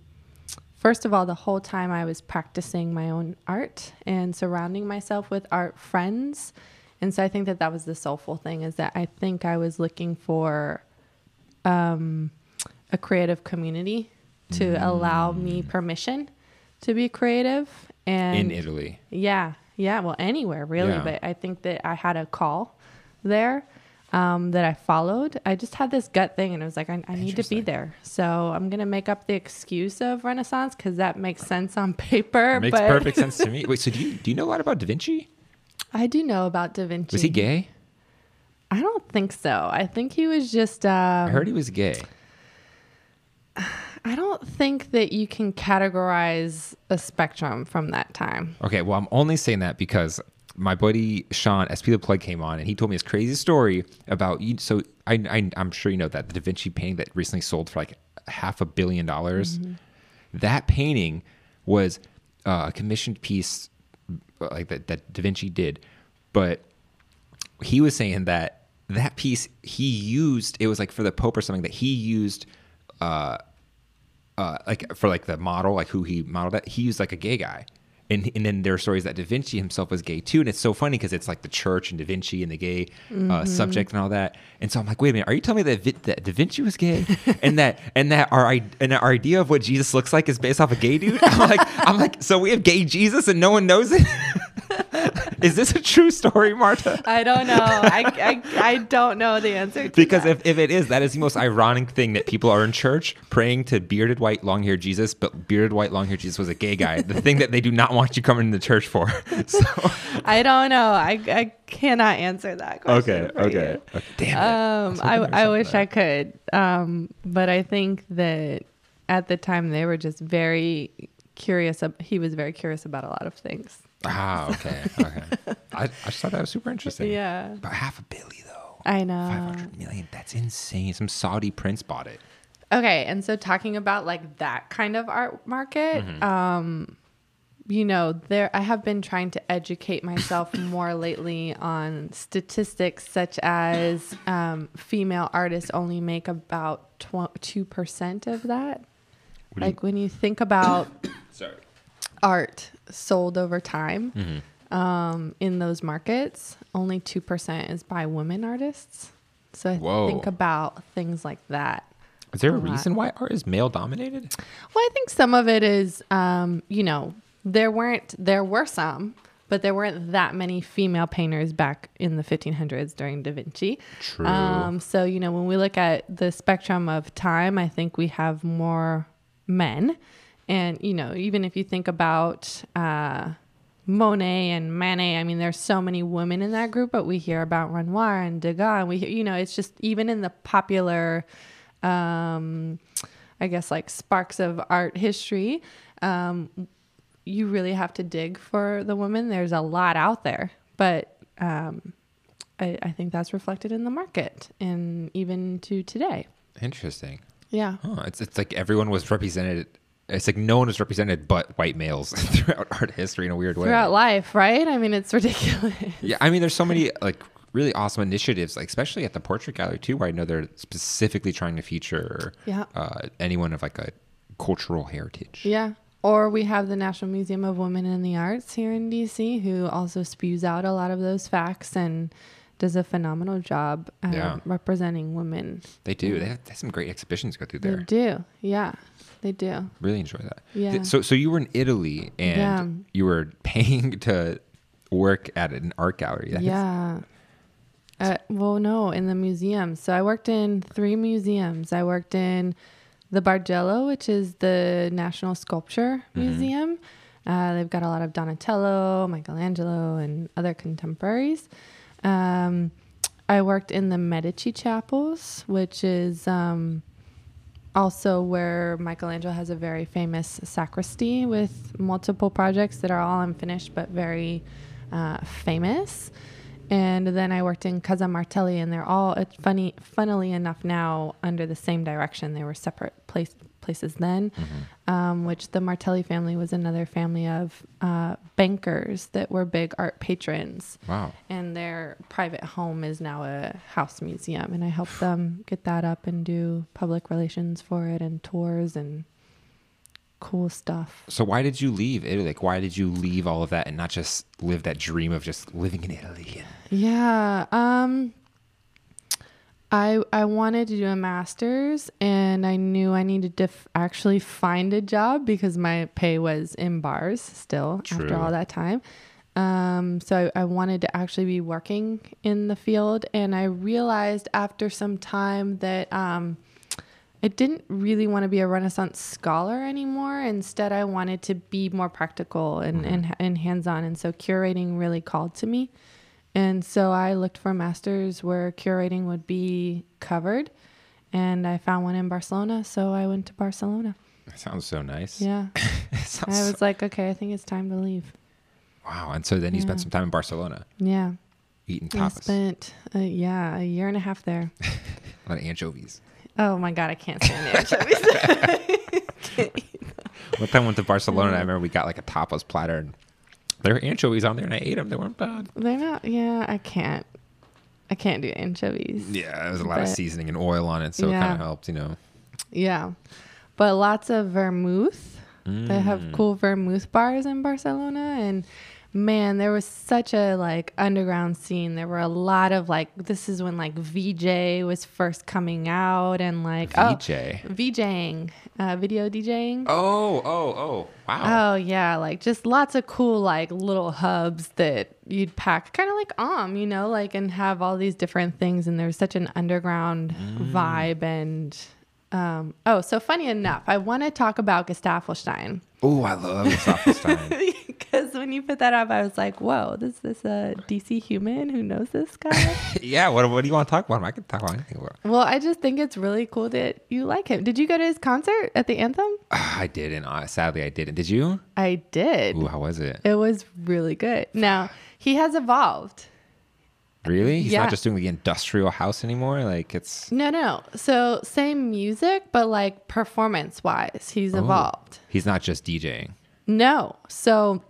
first of all the whole time i was practicing my own art and surrounding myself with art friends and so i think that that was the soulful thing is that i think i was looking for um, a creative community to allow me permission to be creative and In Italy. yeah yeah well anywhere really Yeah. but i think that i had a call there um, that i followed i just had this gut thing and it was like i, I need to be there so i'm gonna make up the excuse of renaissance because that makes sense on paper Makes but perfect sense to me. Wait, so do you do you know a lot about Da Vinci? I do know about da vinci Was he gay? i don't think so i think he was just um, I heard he was gay. I don't think that you can categorize a spectrum from that time. Okay, well, I'm only saying that because my buddy Sean, SP the Plug, came on and he told me this crazy story about you. So I, I, I'm sure you know that the Da Vinci painting that recently sold for like half a billion dollars. That painting was uh, a commissioned piece, like that that Da Vinci did, but he was saying that that piece he used it was like for the Pope or something that he used. Uh, uh, like for like the model, like who he modeled that, he used like a gay guy. And, and then there are stories that Da Vinci himself was gay too. And it's so funny because it's like the church and Da Vinci and the gay uh, subject and all that. And so I'm like, wait a minute, are you telling me that, Vi- that Da Vinci was gay and that and that our and our idea of what Jesus looks like is based off a gay dude? I'm like, I'm like, so we have gay Jesus and no one knows it. is this a true story, Marta? I don't know. I, I, I don't know the answer to Because that. if, if it is, that is the most ironic thing that people are in church praying to bearded white long haired Jesus, but bearded white long haired Jesus was a gay guy. the thing that they do not want you coming into church for. So I don't know. I, I cannot answer that question. for you. Okay, Damn it. Um, was I, I wish I could. Um, but I think that at the time they were just very curious. ab- He was very curious about a lot of things. Ah, okay. Okay. I, I just thought that was super interesting. Yeah. About half a billy though. I know. 500 million. That's insane. Some Saudi prince bought it. Okay, and so talking about like that kind of art market, um, you know, there I have been trying to educate myself more lately on statistics such as um, female artists only make about two percent of that. What do you- Like when you think about Sorry. Art sold over time Mm-hmm. um, in those markets, only 2% is by women artists. So I Whoa. think about things like that. Is there a a reason why art is male dominated? Well, I think some of it is, um, you know, there weren't, there were some, but there weren't that many female painters back in the 1500s during Da Vinci. True. Um, so, you know, when we look at the spectrum of time, I think we have more men. And, you know, even if you think about uh, Monet and Manet, I mean, there's so many women in that group, but we hear about Renoir and Degas. And we, hear, you know, it's just even in the popular, um, I guess, like sparks of art history, um, you really have to dig for the woman. There's a lot out there, but um, I, I think that's reflected in the market and even to today. Interesting. Yeah. Oh, it's it's like everyone was represented. It's like no one is represented but white males throughout art history in a weird way. Throughout life, right? I mean, it's ridiculous. Yeah, I mean, there's so many like really awesome initiatives, like especially at the Portrait Gallery too, where I know they're specifically trying to feature Yeah. uh, anyone of like a cultural heritage. Yeah. Or we have the National Museum of Women in the Arts here in DC, who also spews out a lot of those facts and does a phenomenal job uh, Yeah. representing women. They do. They have, they have some great exhibitions go through there. They do. Yeah, they do. Really enjoy that. Yeah. So so you were in Italy and Yeah. you were paying to work at an art gallery. That is- yeah. Uh, well, no, in the museum. So I worked in three museums. I worked in the Bargello, which is the National Sculpture Museum. Uh, they've got a lot of Donatello, Michelangelo, and other contemporaries. Um, I worked in the Medici Chapels, which is um, also where Michelangelo has a very famous sacristy with multiple projects that are all unfinished but very uh, famous. And then I worked in Casa Martelli, and they're all it's funny, funnily enough, now under the same direction. They were separate place, places then, um, which the Martelli family was another family of uh, bankers that were big art patrons Wow. and their private home is now a house museum and i helped them get that up and do public relations for it and tours and cool stuff So why did you leave Italy? Like why did you leave all of that and not just live that dream of just living in Italy? yeah um I, I wanted to do a master's and I knew I needed to f- actually find a job because my pay was in bars still True. after all that time. Um, so I, I wanted to actually be working in the field. And I realized after some time that um, I didn't really want to be a Renaissance scholar anymore. Instead, I wanted to be more practical and, and, and hands on. And so curating really called to me. And so I looked for masters where curating would be covered. And I found one in Barcelona. So I went to Barcelona. That sounds so nice. Yeah. I so- was like, okay, I think it's time to leave. wow. And so then you spent some time in Barcelona Yeah. eating I tapas, spent, uh, yeah, a year and a half there. a lot of anchovies. Oh my God, I can't stand anchovies. One time I went to Barcelona, I remember we got like a tapas platter and there were anchovies on there and I ate them. They weren't bad. They're not, yeah, I can't. I can't do anchovies. Yeah, there was a lot of seasoning and oil on it, so it kind of helped, you know. Yeah. But lots of vermouth. They have Mm. cool vermouth bars in Barcelona and man, there was such a like underground scene. There were a lot of like this is when like VJ was first coming out and like VJ. oh VJing, uh, video DJing. Oh, oh, oh. Wow. Oh yeah, like just lots of cool like little hubs that you'd pack, kind of like Om, you know, like and have all these different things. And there's such an underground vibe. And um, oh, so funny enough, I want to talk about Gesaffelstein oh, I love Staffelstein. because when you put that up, I was like, whoa, this is a DC human who knows this guy. yeah, what, what do you want to talk about? him? I can talk about anything about well, I just think it's really cool that you like him. Did you go to his concert at the Anthem? Ah, I didn't. Uh, sadly, I didn't. Did you? I did. Ooh, how was it? It was really good. Now he has evolved. Really? He's Yeah. not just doing the industrial house anymore. Like it's. No, no. So same music, but like performance wise, he's Oh. evolved. He's not just DJing. No. So,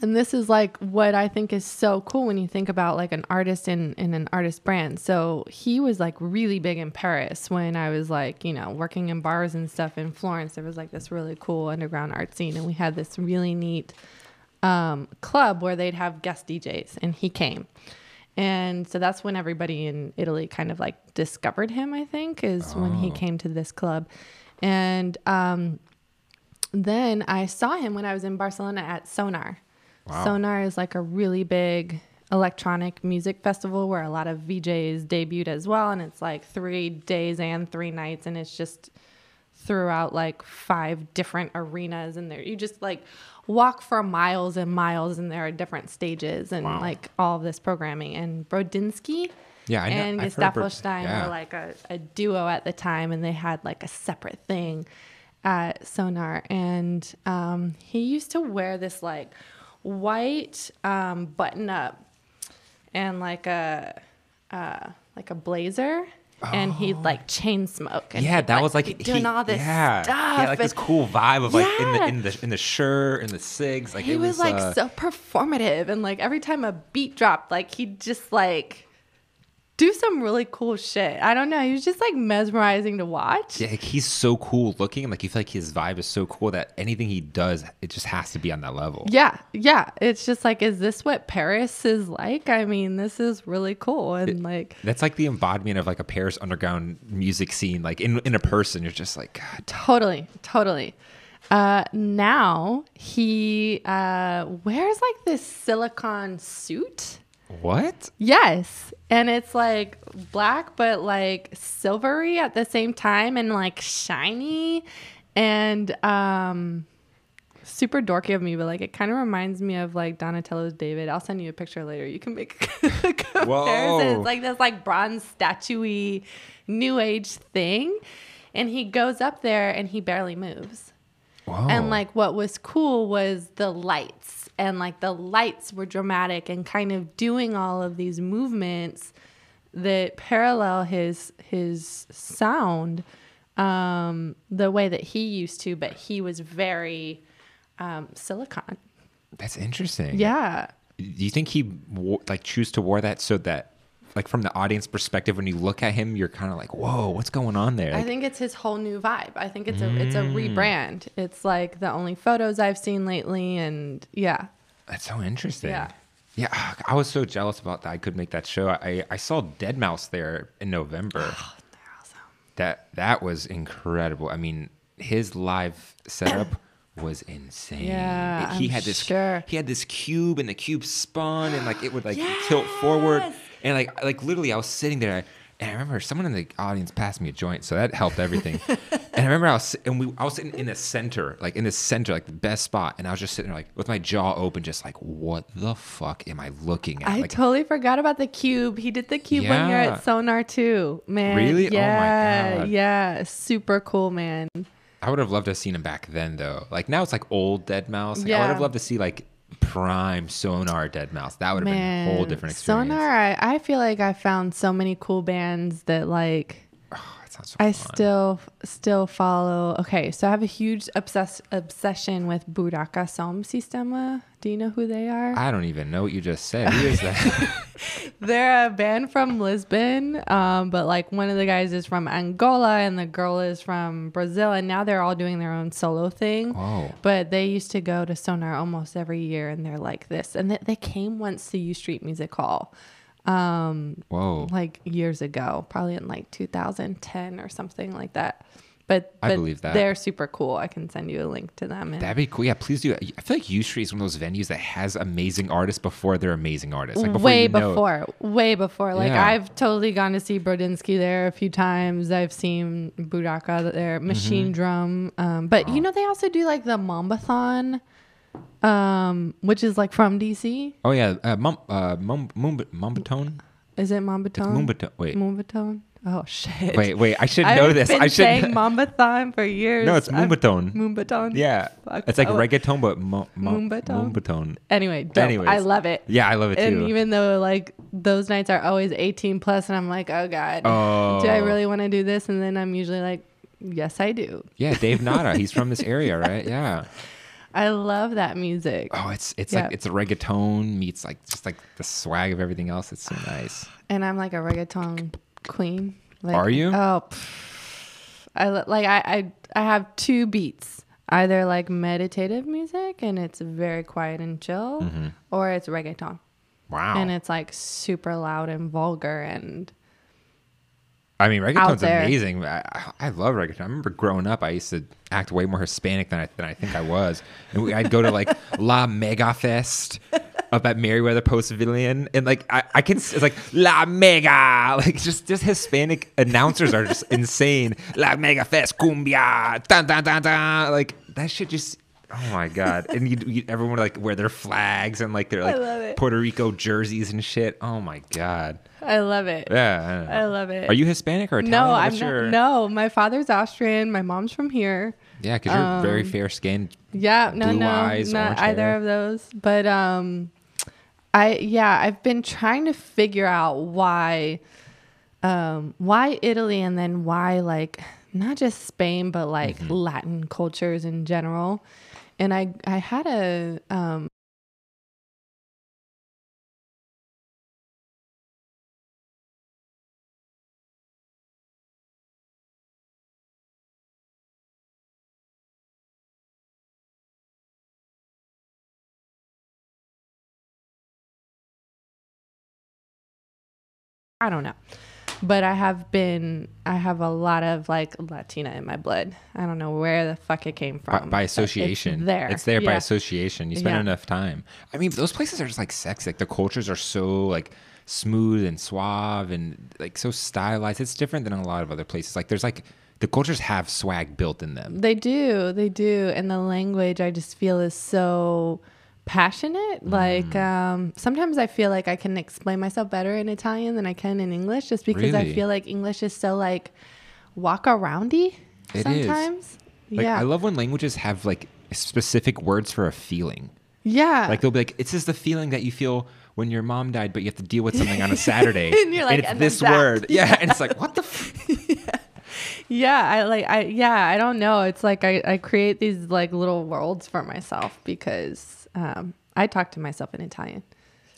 and this is like what I think is so cool when you think about like an artist in, in an artist brand. So he was like really big in Paris when I was like, you know, working in bars and stuff in Florence. There was like this really cool underground art scene. And we had this really neat um, club where they'd have guest DJs, and he came. And so that's when everybody in Italy kind of like discovered him, I think, is when he Oh. came to this club. And um, then I saw him when I was in Barcelona at Sonar. Wow. Sonar is like a really big electronic music festival where a lot of VJs debuted as well. And it's like three days and three nights. And it's just throughout like five different arenas. And there, you just like walk for miles and miles. And there are different stages and Wow. like all of this programming. And Brodinski Yeah, I know. and I've Bro- Gesaffelstein yeah. were like a, a duo at the time, and they had like a separate thing at Sonar. And um, he used to wear this like white um, button up. and like a uh, like a blazer. And he'd like chain smoke. And yeah, that was like be doing he- all this yeah, stuff. Yeah, like this cool vibe of like in the Yeah. in the in the shirt and the cigs. Like he it was, was, like uh, so performative and like every time a beat dropped like he'd just like do some really cool shit. I don't know. He was just like mesmerizing to watch. Yeah, like, he's so cool looking. Like you feel like his vibe is so cool that anything he does, it just has to be on that level. yeah yeah. It's just like is this what paris is like? I mean this is really cool. And like That's like the embodiment of like a Paris underground music scene. Like in in a person, you're just like, God, totally totally. Uh now he uh wears like this silicone suit what? Yes. And it's like black, but like silvery at the same time and like shiny and um super dorky of me, but like it kind of reminds me of like Donatello's David. I'll send you a picture later. You can make a comparison. Whoa. Like this like bronze statuey new age thing. And he goes up there and he barely moves. Whoa. And like what was cool was the lights and like the lights were dramatic and kind of doing all of these movements that parallel his his sound um the way that he used to but he was very um silicon that's interesting. yeah Do you think he wo- like choose to wear that so that like from the audience perspective, when you look at him, you're kind of like, whoa, what's going on there? I think it's his whole new vibe. I think it's a it's a rebrand. It's like the only photos I've seen lately and yeah. That's so interesting. Yeah. Yeah, ah, I was so jealous about that. I could make that show. I, I saw Dead Mouse there in November. They're awesome. that that was incredible. I mean, his live setup was insane. Yeah, he I'm had this sure. he had this cube and the cube spun and like it would like tilt forward Yes. And like like literally I was sitting there and I remember someone in the audience passed me a joint, so that helped everything. and I remember I was and we I was sitting in the center, like in the center, like the best spot, and I was just sitting there like with my jaw open, just like what the fuck am I looking at? I like totally forgot about the cube. He did the cube when you're at Sonar too, man. Really? Oh my Yeah, God. yeah, super cool, man. I would have loved to have seen him back then, though. Like now, it's like old Dead Mouse. Like, I would have loved to see like prime Sonar Dead Mouse. That would have been a whole different experience. Sonar, I, I feel like I found so many cool bands that like so I fun. still still follow. Okay, so I have a huge obsess obsession with Buraka Som Sistema. Do you know who they are? I don't even know what you just said. Who is that? They're a band from Lisbon, um, but like one of the guys is from Angola and the girl is from Brazil, and now they're all doing their own solo thing. Whoa. But they used to go to Sonar almost every year, and they're like this. And they, they came once to U Street Music Hall, um, Whoa. like years ago, probably in like 2010 or something like that. But, I but believe that. they're super cool. I can send you a link to them. That'd be cool. Yeah, please do. I feel like U Street is one of those venues that has amazing artists before they're amazing artists. Like before way you know- before, way before. Like Yeah. I've totally gone to see Brodinski there a few times. I've seen Buraka there, Machine Mm-hmm. Drum. Um, but you know they also do like the Mombathon, um, which is like from DC. Oh yeah, uh, Mum, uh, Mum, Mumba, Mumbatone. Is it Mombaton? Mumbatone. Wait, Mombaton. Oh shit. wait, wait. I should I've know this. been I should. saying Mombathon for years. no, it's I'm- Mumbatone. Yeah, Fuck. it's like Oh. reggaeton, but mo, Moombatone? Mumbatone. Anyway, dope. Anyways. I love it. Yeah, I love it and too. even though like those nights are always 18 plus and i'm like oh god Oh. do i really want to do this and then i'm usually like yes i do Yeah, Dave Nada. He's from this area, right? Yeah. I love that music Oh, it's it's Yeah. like it's a reggaeton meets like just like the swag of everything else. It's so nice. and i'm like a reggaeton queen like, Are you? oh pff. i like I, I i have two beats either like meditative music and it's very quiet and chill Mm-hmm. or it's reggaeton Wow. and it's like super loud and vulgar and I mean, reggaeton's amazing. I, I- I love reggaeton. I remember growing up, I used to act way more Hispanic than I than I think I was, and we, I'd go to like La Mega Fest up at Merriweather Post Pavilion, and like I, I can it's like La Mega, like just just Hispanic announcers are just insane. La Mega Fest, cumbia, dun dun dun dun, like that shit just. Oh my god! And you, you everyone would like wear their flags and like their like. Puerto Rico jerseys and shit. Oh my god! i love it Yeah, I love it. Are you Hispanic or Italian? No, I'm What's not. your- No, my father's Austrian. My mom's from here. Yeah, because you're very Um, fair skinned. Yeah, no, Blue no, eyes, not either hair. of those. But um, I yeah, I've been trying to figure out why um why Italy and then why like not just Spain but like Mm-hmm. Latin cultures in general. And I I had a um I don't know. But I have been I have a lot of like Latina in my blood. I don't know where the fuck it came from. by it's association. there. It's there by association. You spend Yeah. enough time. I mean, those places are just like sex. Like the cultures are so like smooth and suave and like so stylized. It's different than a lot of other places. Like there's like the cultures have swag built in them. They do, they do, and the language I just feel is so passionate. Like Mm. um, sometimes I feel like I can explain myself better in Italian than I can in English, just because Really? I feel like English is so like walk aroundy It is. sometimes. Like yeah, I love when languages have like specific words for a feeling. yeah. Like they'll be like, "It's just the feeling that you feel when your mom died, but you have to deal with something on a Saturday." And you're like, it's "And this that." word, yeah. And it's like, what the? F-? Yeah, I like I yeah, I don't know. It's like I, I create these like little worlds for myself because um I talk to myself in Italian.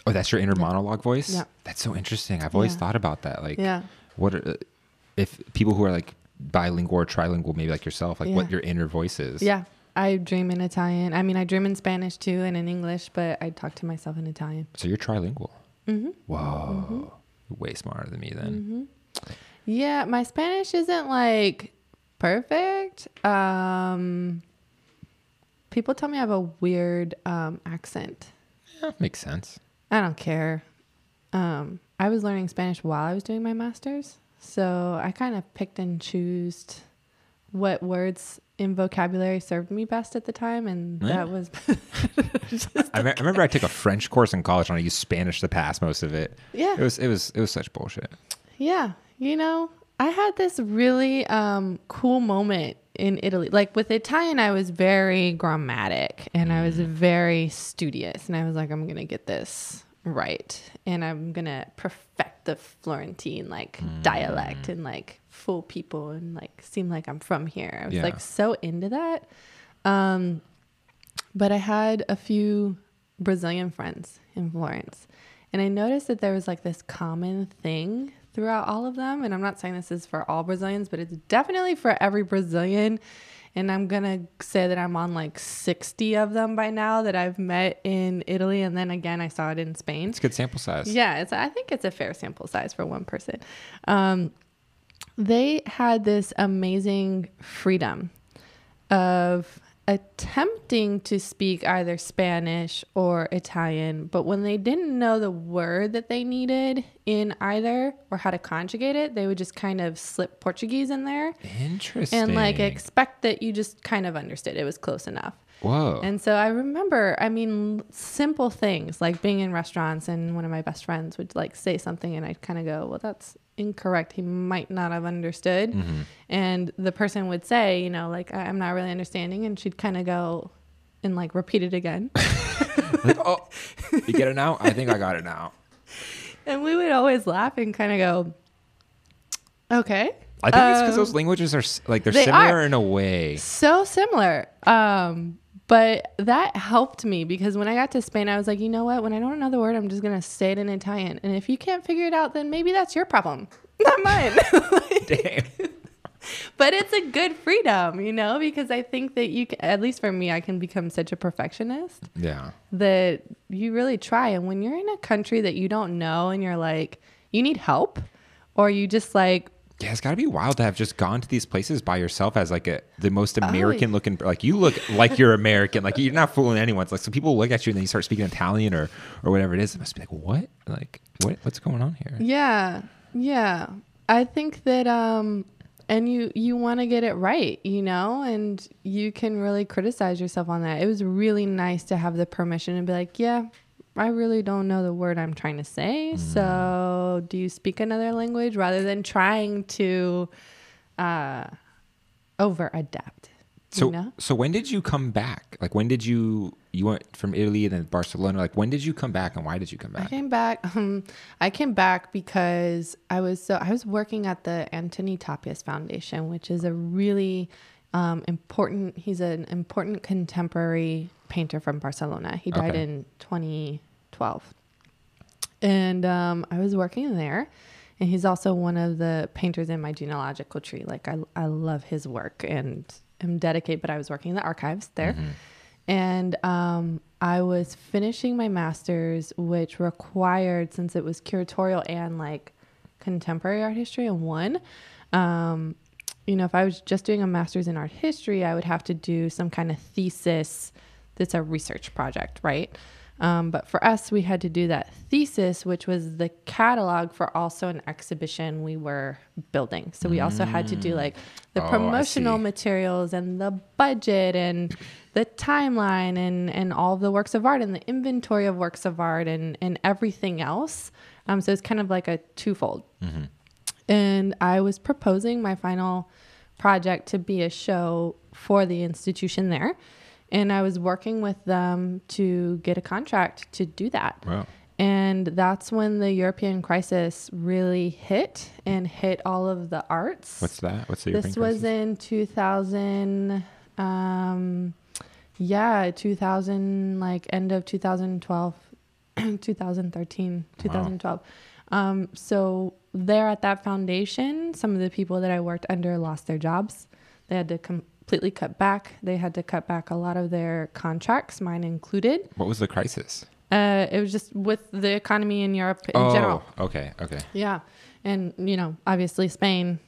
Oh, that's your inner monologue voice. Yeah. That's so interesting. I've always Yeah. thought about that. Like, Yeah. what are, if people who are like bilingual or trilingual, maybe like yourself, like what your inner voice is? Yeah. I dream in Italian. I mean, I dream in Spanish too and in English, but I talk to myself in Italian. So you're trilingual. Mm-hmm. Whoa. You're way smarter than me then. Yeah, my Spanish isn't like perfect. Um people tell me I have a weird um accent. Yeah, makes sense. I don't care. Um, I was learning Spanish while I was doing my master's, so I kind of picked and chose what words in vocabulary served me best at the time, and Yeah. that was I, me- I remember I took a French course in college and I used Spanish to pass most of it. Yeah. It was it was it was such bullshit. yeah. You know, I had this really um, cool moment in Italy. Like with Italian, I was very grammatic and I was very studious, and I was like, I'm gonna get this right, and I'm gonna perfect the Florentine like dialect and like fool people and like seem like I'm from here. I was Yeah. like so into that. Um, but I had a few Brazilian friends in Florence, and I noticed that there was like this common thing throughout all of them. And I'm not saying this is for all Brazilians, but it's definitely for every Brazilian. And I'm gonna say that I'm on like 60 of them by now that I've met in Italy, and then again I saw it in Spain. It's a good sample size. Yeah, it's. I think it's a fair sample size for one person. Um, they had this amazing freedom of attempting to speak either Spanish or Italian, but when they didn't know the word that they needed in either or how to conjugate it, they would just kind of slip Portuguese in there Interesting. and like expect that you just kind of understood it was close enough. Whoa. And so I remember, I mean, simple things like being in restaurants and one of my best friends would like say something and I'd kind of go, well, that's incorrect. He might not have understood. Mm-hmm. And the person would say, you know, like, I'm not really understanding. And she'd kind of go and like repeat it again. Like, oh, you get it now? I think I got it now. and we would always laugh and kind of go, okay. I think it's because Um, those languages are like they're they similar are. in a way. so similar. Um, but that helped me because when I got to Spain, I was like, you know what? When I don't know the word, I'm just gonna say it in Italian. And if you can't figure it out, then maybe that's your problem, not mine. Damn. but it's a good freedom, you know, because I think that you, can, at least for me, I can become such a perfectionist Yeah. that you really try. And when you're in a country that you don't know and you're like, you need help, or you just like Yeah, it's got to be wild to have just gone to these places by yourself as like a the most Oh, American looking. Like you look like you're American. Like you're not fooling anyone. It's like so people look at you and then you start speaking Italian or or whatever it is. It must be like what? Like what? What's going on here? Yeah. Yeah. I think that um and you you want to get it right, you know, and you can really criticize yourself on that. It was really nice to have the permission and be like, "Yeah, I really don't know the word I'm trying to say. So, do you speak another language rather than trying to uh over adapt?" So you know? so when did you come back? Like when did you you went from Italy and then Barcelona? Like when did you come back and why did you come back? I came back. Um, I came back because I was so I was working at the Antoni Tàpies Foundation, which is a really um, important. He's an important contemporary painter from Barcelona. He died Okay. in 2012, and um, I was working there. And he's also one of the painters in my genealogical tree. Like I, I love his work and am dedicated. But I was working in the archives there, and um, I was finishing my master's, which required, since it was curatorial and like contemporary art history in one, um, you know, if I was just doing a master's in art history, I would have to do some kind of thesis that's a research project, right? Um, but for us, we had to do that thesis, which was the catalog for also an exhibition we were building. So we also had to do like the Oh, promotional materials and the budget and the timeline and, and all the works of art and the inventory of works of art and, and everything else. Um, so it's kind of like a twofold. And I was proposing my final project to be a show for the institution there. And I was working with them to get a contract to do that. Wow. And that's when the European crisis really hit and hit all of the arts. What's that? What's the this European was crisis? in 2000 um yeah 2000 like end of 2012 2013 2012 um so there at that foundation some of the people that i worked under lost their jobs they had to completely cut back they had to cut back a lot of their contracts mine included What was the crisis? uh it was just with the economy in europe in oh, general okay, okay. yeah and you know obviously spain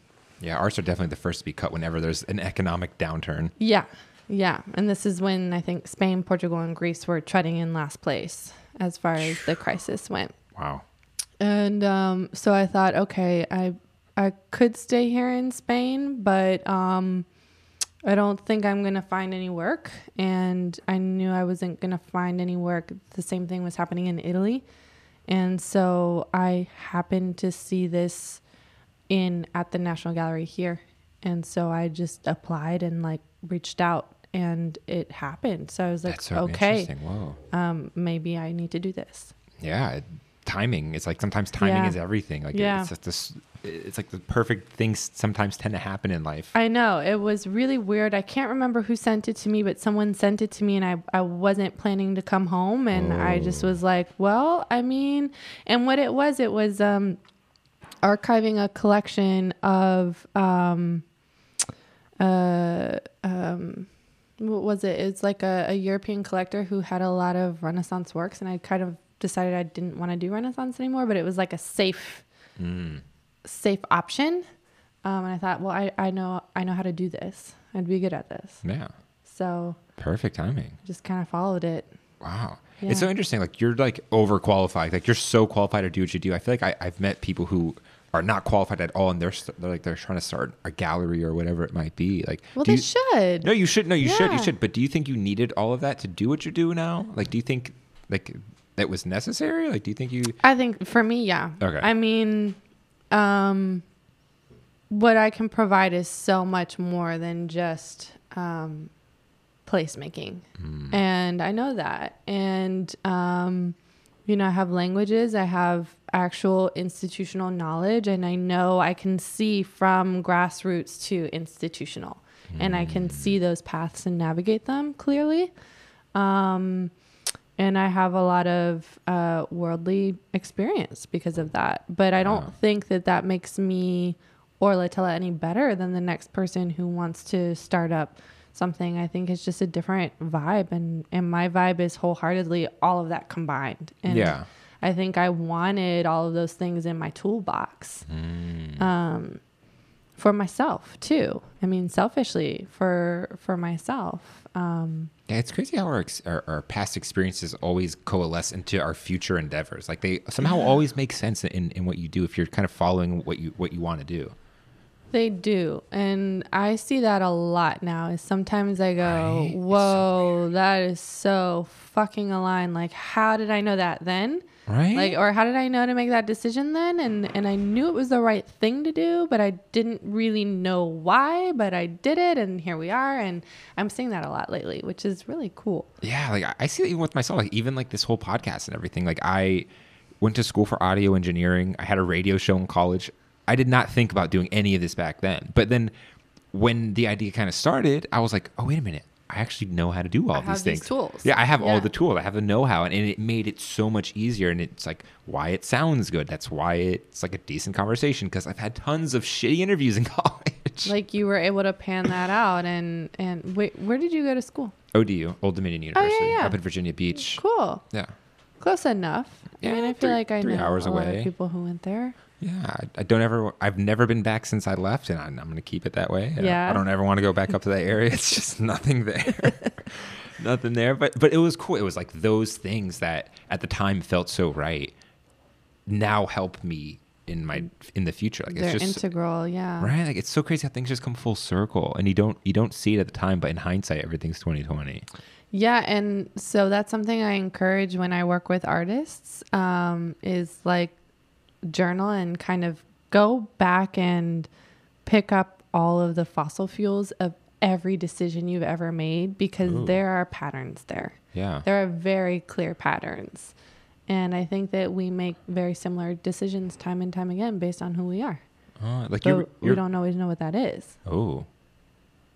Yeah, arts are definitely the first to be cut whenever there's an economic downturn. Yeah. Yeah. And this is when I think Spain, Portugal, and Greece were treading in last place as far as the crisis went. Wow. And um, so I thought, okay, I I could stay here in Spain, but um, I don't think I'm gonna find any work. And I knew I wasn't gonna find any work. The same thing was happening in Italy, and so I happened to see this in at the National Gallery here, and so I just applied and like reached out, and it happened. So I was like, That's so okay, um, maybe I need to do this. Yeah, timing. It's like sometimes timing Yeah. is everything. Like Yeah. it's just this. It's like the perfect things sometimes tend to happen in life. I know it was really weird. I can't remember who sent it to me, but someone sent it to me, and I, I wasn't planning to come home, and I just was like, well, I mean, and what it was, it was um, archiving a collection of um, uh, um, what was it? It's like a, a European collector who had a lot of Renaissance works, and I kind of decided I didn't want to do Renaissance anymore, but it was like a safe safe option. Um, and I thought, well, I, I know I know how to do this. I'd be good at this. Yeah, So perfect timing. just kind of followed it. Wow. Yeah. It's so interesting. Like you're like overqualified. Like you're so qualified to do what you do. I feel like I, I've met people who are not qualified at all, and they're, st- they're like they're trying to start a gallery or whatever it might be. Like, Well, they you- should. No, you should. No, you should. You should. But do you think you needed all of that to do what you do now? Like, do you think like that was necessary? Like, do you think you? I think for me, yeah. Okay. I mean, um, what I can provide is so much more than just um, placemaking, and I know that. And um, you know, I have languages, I have actual institutional knowledge, and I know I can see from grassroots to institutional, and I can see those paths and navigate them clearly. Um, and I have a lot of uh, worldly experience because of that. But I don't Wow. think that that makes me or Latella any better than the next person who wants to start up something. I think it's just a different vibe, and and my vibe is wholeheartedly all of that combined. And Yeah. I think I wanted all of those things in my toolbox. Um, for myself too. I mean, selfishly for for myself. Um, Yeah, it's crazy how our, ex- our our past experiences always coalesce into our future endeavors. Like they somehow always make sense in, in what you do if you're kind of following what you what you want to do. They do. And I see that a lot now. Is sometimes I go, Right? It's so Whoa, that is so fucking aligned. Like, how did I know that then? Right? Like, or how did I know to make that decision then? And and I knew it was the right thing to do, but I didn't really know why, but I did it and here we are. And I'm seeing that a lot lately, which is really cool. Yeah, like I- I see it even with myself. Like even like this whole podcast and everything. Like I went to school for audio engineering. I had a radio show in college. I did not think about doing any of this back then. But then when the idea kind of started, I was like, oh wait a minute. I actually know how to do all I these have these things. tools. Yeah, I have all the tools. I have the know-how, and, and it made it so much easier. And it's like why it sounds good. That's why it's like a decent conversation because I've had tons of shitty interviews in college. Like you were able to pan that out and and wait, where did you go to school? ODU, Old Dominion University, Oh, yeah, yeah. up in Virginia Beach. Cool. Yeah. Close enough. I mean, Yeah, I feel three- like I three know hours a lot of people who went there. Yeah, I, I don't ever. I've never been back since I left, and I'm, I'm going to keep it that way. I don't- Yeah. I don't ever want to go back up to that area. It's just nothing there, nothing there. But but it was cool. It was like those things that at the time felt so right. Now help me in my in the future. Like They're it's just integral, yeah. right. Like it's so crazy how things just come full circle, and you don't you don't see it at the time, but in hindsight, everything's 2020. Yeah, and so that's something I encourage when I work with artists um, is like journal and kind of go back and pick up all of the fossil fuels of every decision you've ever made because Ooh. there are patterns there. Yeah. There are very clear patterns. And I think that we make very similar decisions time and time again based on who we are. Oh, like you're, we don't always know what that is. oh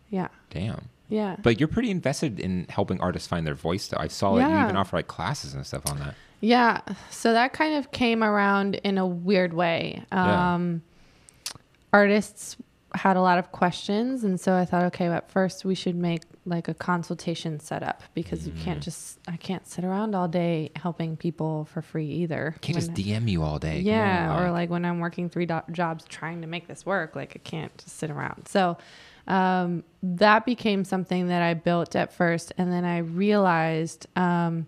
Yeah. damn. Yeah. But you're pretty invested in helping artists find their voice, though. I saw that you even offer like classes and stuff on that. Yeah. So that kind of came around in a weird way. Yeah. Um, Artists had a lot of questions. And so I thought, okay, at first we should make like a consultation setup because you Mm. can't just, I can't sit around all day helping people for free either. Can't When- just DM you all day. Yeah, on. or like when I'm working three do- jobs trying to make this work, like I can't just sit around. So um, that became something that I built at first, and then I realized um,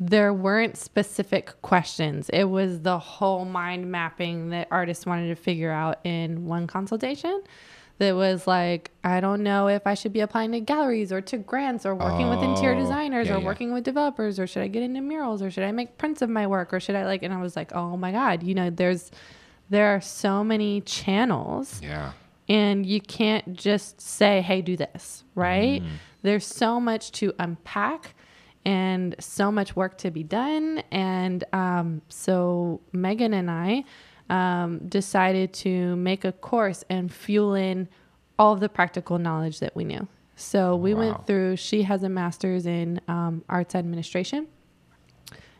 there weren't specific questions. It was the whole mind mapping that artists wanted to figure out in one consultation. That was like, I don't know if I should be applying to galleries or to grants or working with interior Oh, designers yeah, or yeah. working with developers or should I get into murals or should I make prints of my work or should I like and I was like, "Oh my god, you know, there's there are so many channels yeah. And you can't just say, "Hey, do this," right? Mm. There's so much to unpack and so much work to be done. And um, so Megan and I um, decided to make a course and fuel in all of the practical knowledge that we knew. So we Wow. went through. She has a master's in um, arts administration,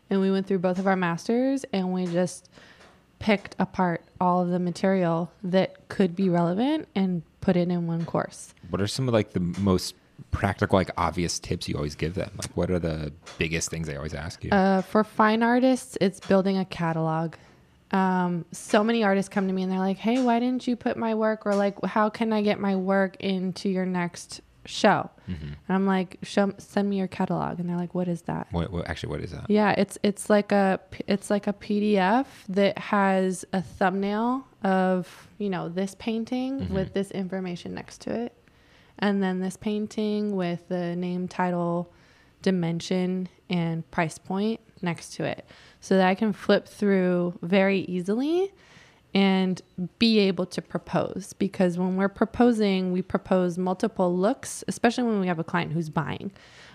and we went through both of our masters, and we just picked apart all of the material that could be relevant and put it in one course. What are some of like the most practical, like obvious tips you always give them? Like, what are the biggest things they always ask you? Uh, for fine artists, it's building a catalog. Um, so many artists come to me and they're like, "Hey, why didn't you put my work?" Or like, "How can I get my work into your next show?" Mm-hmm. And I'm like, Show, "Send me your catalog." And they're like, "What is that?" what, what actually? What is that? Yeah, it's it's like a it's like a PDF that has a thumbnail of you know this painting Mm-hmm. with this information next to it, and then this painting with the name, title, dimension, and price point next to it, so that I can flip through very easily and be able to propose. Because when we're proposing we propose multiple looks especially when we have a client who's buying.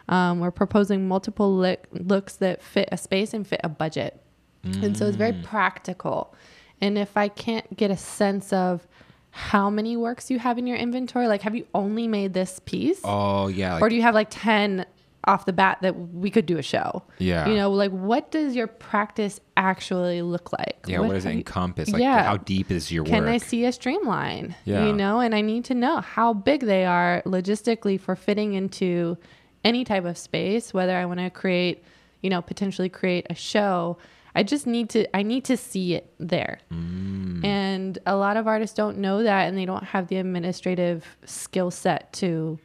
Um, we're proposing multiple look, looks that fit a space and fit a budget. And so it's very practical. And if i can't get a sense of how many works you have in your inventory like have you only made this piece? Oh yeah. Like, or do you have like 10 off the bat that we could do a show Yeah. you know like what does your practice actually look like yeah. What, does it encompass? Like, Yeah. how deep is your can work? Can I see a streamline? Yeah. You know, and I need to know how big they are logistically for fitting into any type of space, whether I want to create, you know, potentially create a show. I just need to I need to see it there. Mm. And a lot of artists don't know that and they don't have the administrative skill set to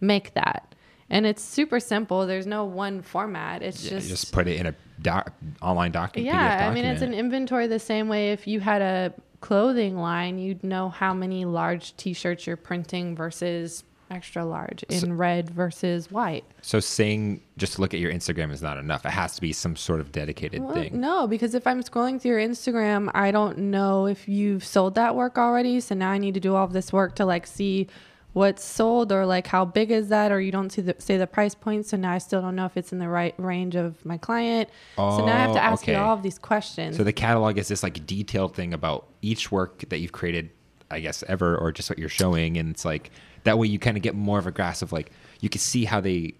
make that. And it's super simple. There's no one format. It's Yeah, just you just put it in a doc, online document. yeah, I mean, it's an inventory the same way if you had a clothing line, you'd know how many large t-shirts you're printing versus extra large in So- red versus white. So saying just look at your Instagram is not enough. It has to be some sort of dedicated Well, thing. no, because if I'm scrolling through your Instagram, I don't know if you've sold that work already. So now I need to do all of this work to like see what's sold or like how big is that, or you don't see the say the price point. So now I still don't know if it's in the right range of my client. so now I have Oh, to ask you all of these questions. So the catalog is this like detailed thing about each work that you've created, I guess ever, or just what you're showing, and it's like that way you kind of get more of a grasp of like you can see how they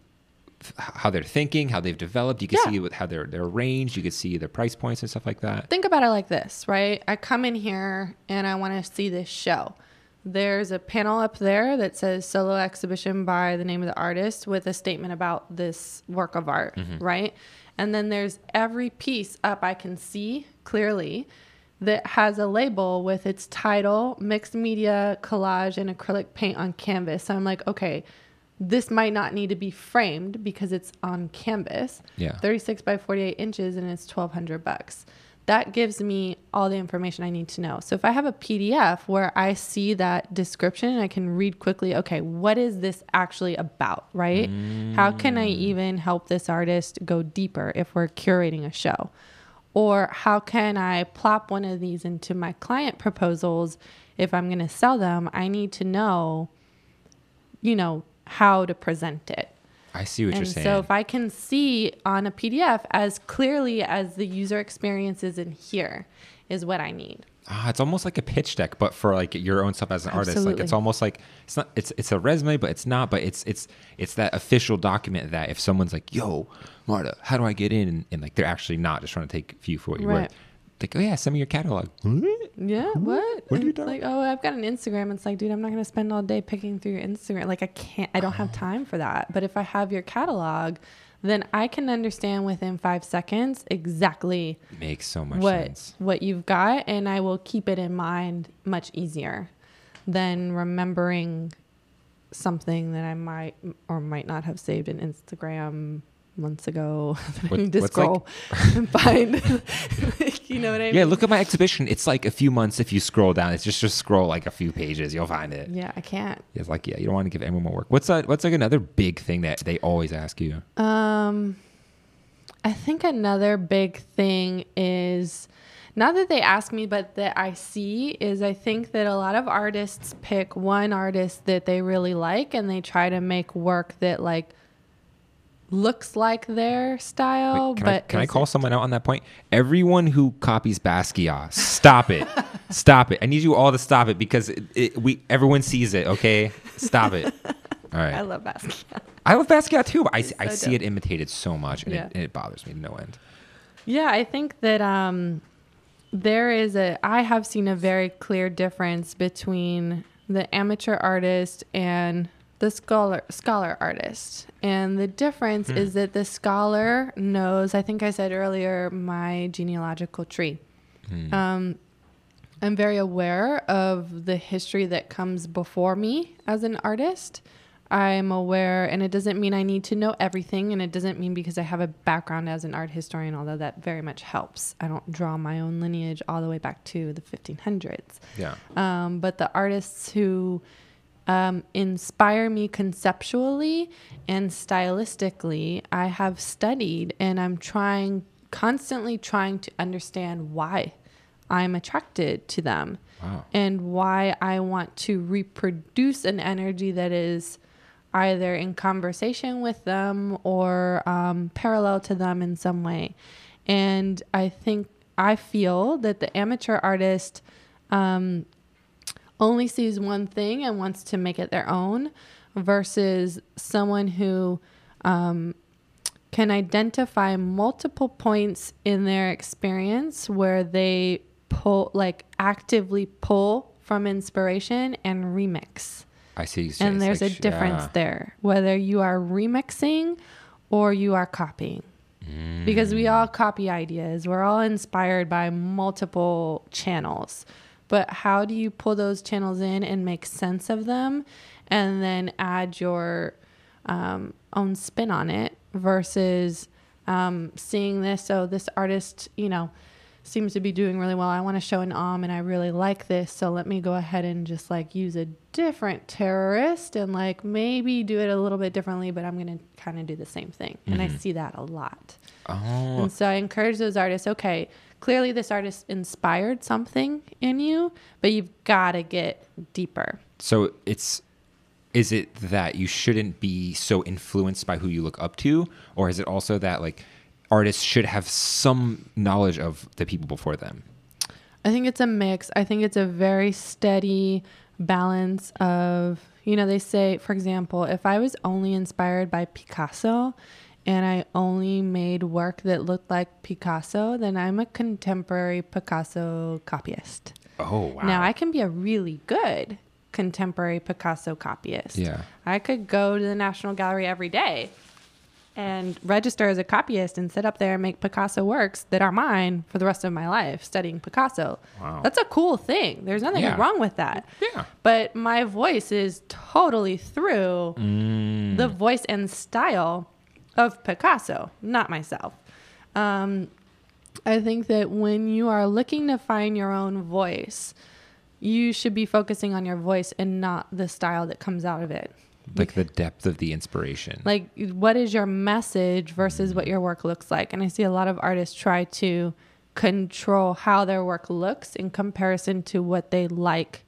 how they're thinking, how they've developed. You can Yeah. see with how they're they're arranged. You can see their price points and stuff like that. think about it like this, right? I come in here and I want to see this show. There's a panel up there that says solo exhibition by the name of the artist with a statement about this work of art, mm-hmm. right? And then there's every piece up I can see clearly that has a label with its title, mixed media, collage, and acrylic paint on canvas. So I'm like, okay, this might not need to be framed because it's on canvas. Yeah. 36 by 48 inches and it's 1200 bucks. That gives me all the information I need to know. So if I have a PDF where I see that description and I can read quickly, okay, what is this actually about, right? How can I mm. even help this artist go deeper if we're curating a show? Or how can I plop one of these into my client proposals if I'm going to sell them? I need to know, you know, how to present it. I see what And you're saying. so if I can see on a PDF as clearly as the user experience is in here, is what I need. Ah, it's almost like a pitch deck, but for like your own stuff as an artist. Like it's almost like it's not it's it's a resume, but it's not. But it's it's it's that official document that if someone's like, "Yo, Marta, how do I get in?" and, and like they're actually not just trying to take you for what you Right. worth. Like, oh yeah, send me your catalog. Yeah, what? What are you doing? Like, oh, I've got an Instagram. It's like, dude, I'm not gonna spend all day picking through your Instagram. Like, I can't. I don't have time for that. But if I have your catalog, then I can understand within five seconds exactly Makes so much what sense. what you've got, and I will keep it in mind much easier than remembering something that I might or might not have saved in Instagram months ago. that I What- need to what's like- scroll and find. Like, you know what I mean? Yeah, look at my exhibition. It's like a few months if you scroll down. It's just just scroll like a few pages, you'll find it. Yeah, I can't. It's like yeah, you don't want to give anyone more work. What's that? What's like another big thing that they always ask you? Um, I think another big thing is not that they ask me, but that I see is I think that a lot of artists pick one artist that they really like and they try to make work that like looks like their style. Wait, can but I, can I call someone out on that point? Everyone who copies Basquiat, stop it, stop it. I need you all to stop it because it, it, we everyone sees it. Okay, stop it. All right. I love Basquiat. I love Basquiat too, but I, I see dope. it imitated so much, and, Yeah. it, and it bothers me to no end. Yeah, I think that um, there is a. I have seen a very clear difference between the amateur artist and the scholar scholar artist, and the difference is that the scholar knows. I think I said earlier my genealogical tree. Um, I'm very aware of the history that comes before me as an artist. I'm aware, and it doesn't mean I need to know everything, and it doesn't mean because I have a background as an art historian, although that very much helps. I don't draw my own lineage all the way back to the 1500s. Yeah. Um, but the artists who um, inspire me conceptually and stylistically, I have studied and I'm trying, constantly trying to understand why I'm attracted to them Wow. and why I want to reproduce an energy that is either in conversation with them or um, parallel to them in some way. And I think I feel that the amateur artist um, only sees one thing and wants to make it their own versus someone who um, can identify multiple points in their experience where they pull, like actively pull from inspiration and remix. I see. And there's like a difference yeah. there, whether you are remixing or you are copying. Because we all copy ideas. We're all inspired by multiple channels. But how do you pull those channels in and make sense of them and then add your um, own spin on it versus um, seeing this? So, this artist, you know, seems to be doing really well. I want to show an om and I really like this. So let me go ahead and just like use a different terrorist and like maybe do it a little bit differently, but I'm going to kind of do the same thing. And I see that a lot. Oh, And so I encourage those artists, okay, clearly this artist inspired something in you, but you've got to get deeper. so it's is it that you shouldn't be so influenced by who you look up to, or is it also that like artists should have some knowledge of the people before them? I think it's a mix. I think it's a very steady balance of, you know, they say, for example, if I was only inspired by Picasso and I only made work that looked like Picasso, then I'm a contemporary Picasso copyist. Oh wow! Now, I can be a really good contemporary Picasso copyist. Yeah. I could go to the National Gallery every day and register as a copyist and sit up there and make Picasso works that are mine for the rest of my life studying Picasso. Wow. That's a cool thing. There's nothing Yeah. wrong with that. Yeah. But my voice is totally through Mm. the voice and style of Picasso, not myself. Um, I think that when you are looking to find your own voice, you should be focusing on your voice and not the style that comes out of it. like the depth of the inspiration. Like, what is your message versus what your work looks like? And I see a lot of artists try to control how their work looks in comparison to what they like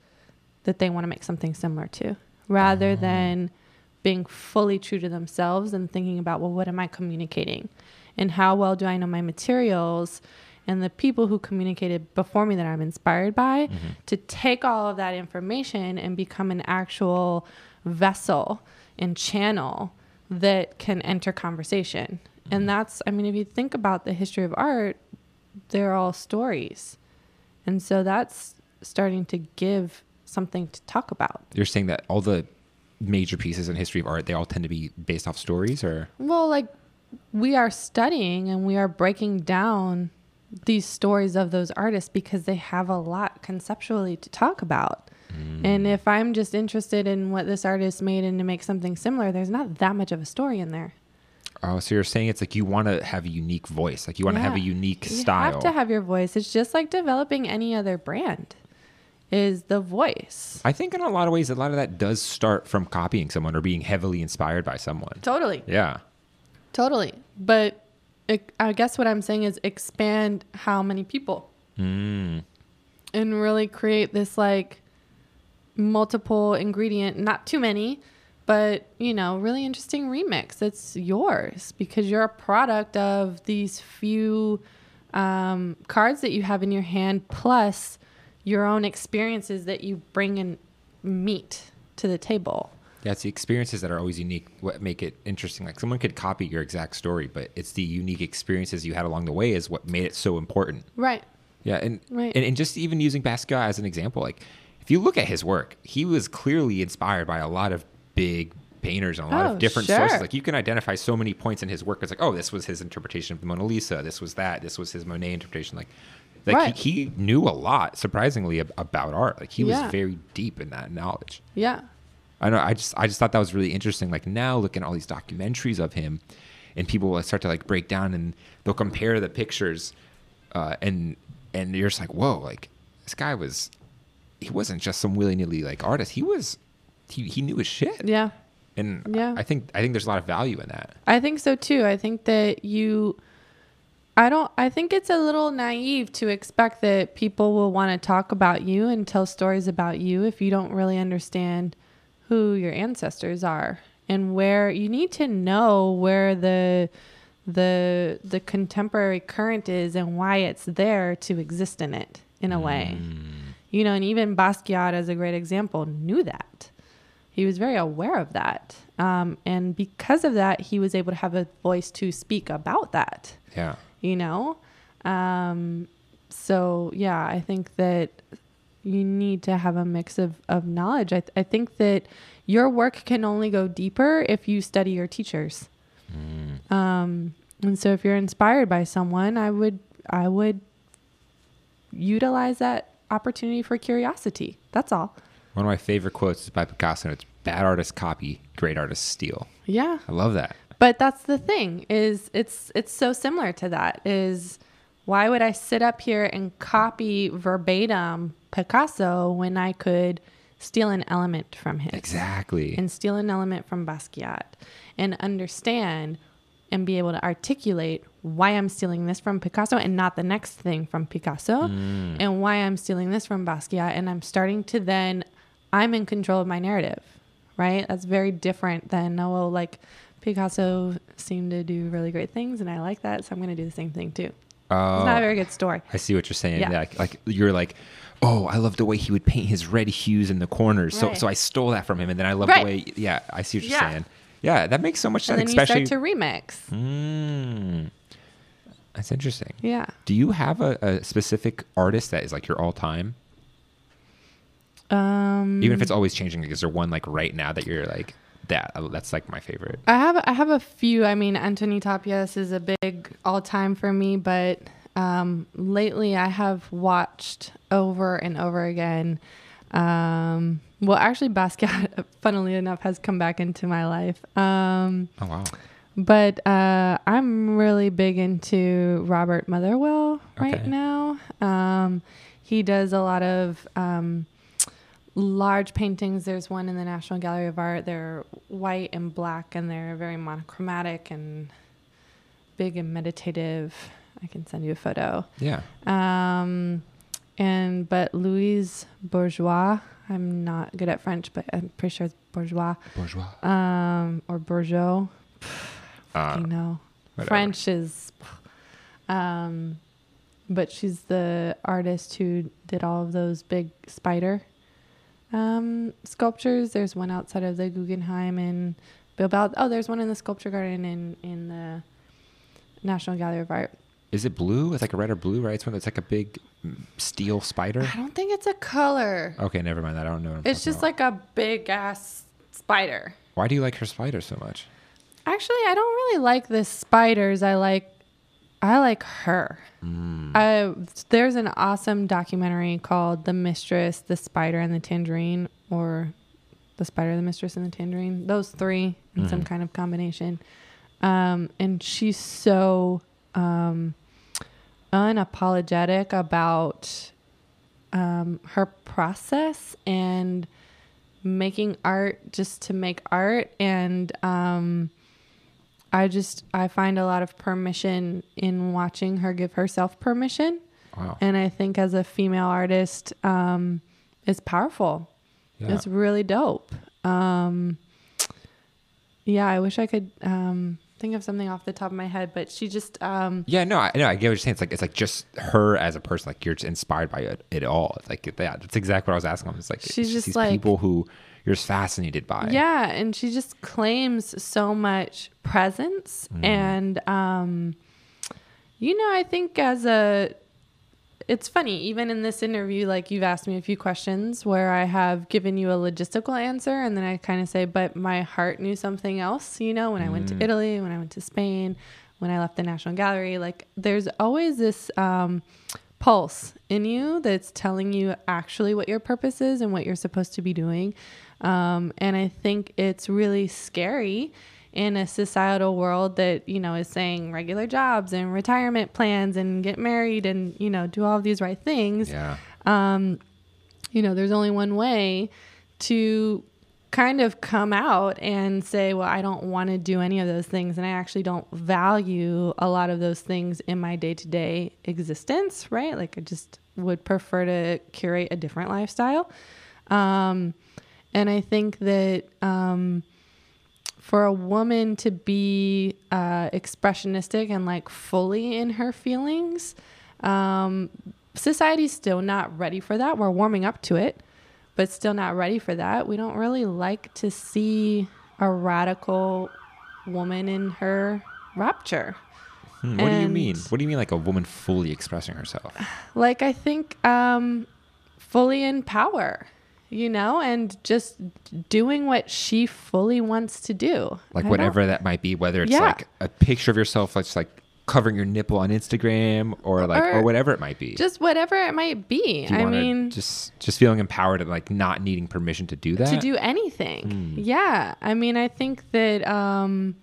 that they want to make something similar to, rather than being fully true to themselves and thinking about, well, what am I communicating? And how well do I know my materials? And the people who communicated before me that I'm inspired by mm-hmm. to take all of that information and become an actual vessel and channel that can enter conversation. And mm-hmm. that's, I mean, if you think about the history of art, they're all stories. And so that's starting to give something to talk about. You're saying that all the major pieces in history of art they all tend to be based off stories, or Well, like we are studying and we are breaking down these stories of those artists because they have a lot conceptually to talk about. Mm. And if I'm just interested in what this artist made and to make something similar, there's not that much of a story in there. oh, so you're saying it's like you want to have a unique voice, like you want to have a unique You style. You have to have your voice. It's just like developing any other brand. Is the voice. I think in a lot of ways, a lot of that does start from copying someone or being heavily inspired by someone. Totally. Yeah. Totally. But it, I guess what I'm saying is expand how many people Mm. and really create this like multiple ingredient, not too many, but you know, really interesting remix. It's yours because you're a product of these few um, cards that you have in your hand, plus your own experiences that you bring and meet to the table. Yeah, it's the experiences that are always unique what make it interesting. Like someone could copy your exact story, but it's the unique experiences you had along the way is what made it so important. Right. Yeah, and Right. and, and just even using Basquiat as an example, like if you look at his work, he was clearly inspired by a lot of big painters and a lot Oh, of different sure. sources. Like you can identify so many points in his work. It's like, oh, this was his interpretation of the Mona Lisa. This was that. This was his Monet interpretation. Like, like Right. he, he knew a lot, surprisingly, ab- about art. Like he Yeah. was very deep in that knowledge. Yeah. I know. I just I just thought that was really interesting. Like now, looking at all these documentaries of him, and people will start to like break down and they'll compare the pictures, uh, and and you're just like, whoa, like this guy was, he wasn't just some willy nilly like artist. He was, he he knew his shit. Yeah. And Yeah. I think I think there's a lot of value in that. I think so too. I think that you I don't I think it's a little naive to expect that people will want to talk about you and tell stories about you if you don't really understand who your ancestors are and where you need to know where the the the contemporary current is and why it's there to exist in it in a way. You know, and even Basquiat as a great example knew that he was very aware of that um, and because of that he was able to have a voice to speak about that Yeah. You know um, so yeah i think that you need to have a mix of, of knowledge I, th- I think that your work can only go deeper if you study your teachers um, and so if you're inspired by someone i would i would utilize that opportunity for curiosity that's all One of my favorite quotes is by Picasso. And it's bad artists copy, great artists steal. yeah I love that. But that's the thing is it's it's so similar to that is Why would I sit up here and copy verbatim Picasso when I could steal an element from him? Exactly. And steal an element from Basquiat and understand and be able to articulate why I'm stealing this from Picasso and not the next thing from Picasso Mm. and why I'm stealing this from Basquiat. And I'm starting to then, I'm in control of my narrative, right? That's very different than, oh, like Picasso seemed to do really great things and I like that. So I'm going to do the same thing too. Oh, It's not a very good story. I see what you're saying. Yeah. Like, like you're like, oh, I love the way he would paint his red hues in the corners. So, Right. so I stole that from him, and then I love Right. the way. Yeah, I see what you're Yeah. saying. Yeah, that makes so much And sense. then you especially, start to remix. Mm, that's interesting. Yeah. Do you have a, a specific artist that is like your all time? Um, Even if it's always changing, is there one like right now that you're like that? uh, That's like my favorite. I have I have a few. I mean, Antoni Tàpies is a big all time for me, but um, lately I have watched over and over again. Um, well, actually, Basquiat, funnily enough, has come back into my life. Um, Oh wow. but uh, I'm really big into Robert Motherwell right Okay. now. Um, he does a lot of um, large paintings. There's one in the National Gallery of Art. They're white and black, and they're very monochromatic and big and meditative. I can send you a photo. Yeah. Um, and but Louise Bourgeois. I'm not good at French, but I'm pretty sure it's Bourgeois Bourgeois. um, or Bourgeot. Uh, you know, whatever. French is. Um, but she's the artist who did all of those big spider um, sculptures. There's one outside of the Guggenheim in Bilbao. Oh, there's one in the Sculpture Garden in in the National Gallery of Art. Is it blue? It's like a red or blue, right? It's one that's like a big mm, steel spider. I don't think it's a color. Okay, never mind. that. I don't know. What I'm It's just about. like a big ass spider. Why do you like her spider so much? Actually, I don't really like the spiders. I like I like her. Mm. I there's an awesome documentary called The Mistress, The Spider and the Tangerine or The Spider, the Mistress and the Tangerine. Those three in some Mhm. kind of combination. Um, and she's so um, unapologetic about um, her process and making art just to make art and um, i just i find a lot of permission in watching her give herself permission Wow. and i think as a female artist um, it's powerful Yeah. it's really dope um, yeah i wish i could um, think of something off the top of my head but she just um, Yeah, no, I know. I get what you're saying. It's like it's like just her as a person. Like you're just inspired by it, it all. It's like yeah, that's exactly what I was asking. It's like She's it's just these like- people who you're just fascinated by. Yeah, and she just claims so much presence and um you know, I think as a it's funny, even in this interview, like you've asked me a few questions where I have given you a logistical answer and then I kind of say, but my heart knew something else, you know, when I went to Italy, when I went to Spain, when I left the National Gallery, like there's always this um pulse in you that's telling you actually what your purpose is and what you're supposed to be doing. Um, and I think it's really scary in a societal world that, you know, is saying regular jobs and retirement plans and get married and, you know, do all of these right things Yeah. um, you know, there's only one way to kind of come out and say, well, I don't want to do any of those things. And I actually don't value a lot of those things in my day to day existence, right? Like I just would prefer to curate a different lifestyle. Um, and I think that, um, for a woman to be uh, expressionistic and like fully in her feelings, um, society's still not ready for that. We're warming up to it, but still not ready for that. We don't really like to see a radical woman in her rapture. Hmm, what do you mean? What do you mean like a woman fully expressing herself? Like I think um, fully in power, you know, and just doing what she fully wants to do. Like whatever that might be, whether it's Yeah. like a picture of yourself that's like covering your nipple on Instagram or like or, Or whatever it might be. just whatever it might be. I mean, just just feeling empowered and like not needing permission to do that. to do anything. Hmm. Yeah, I mean, I think that um,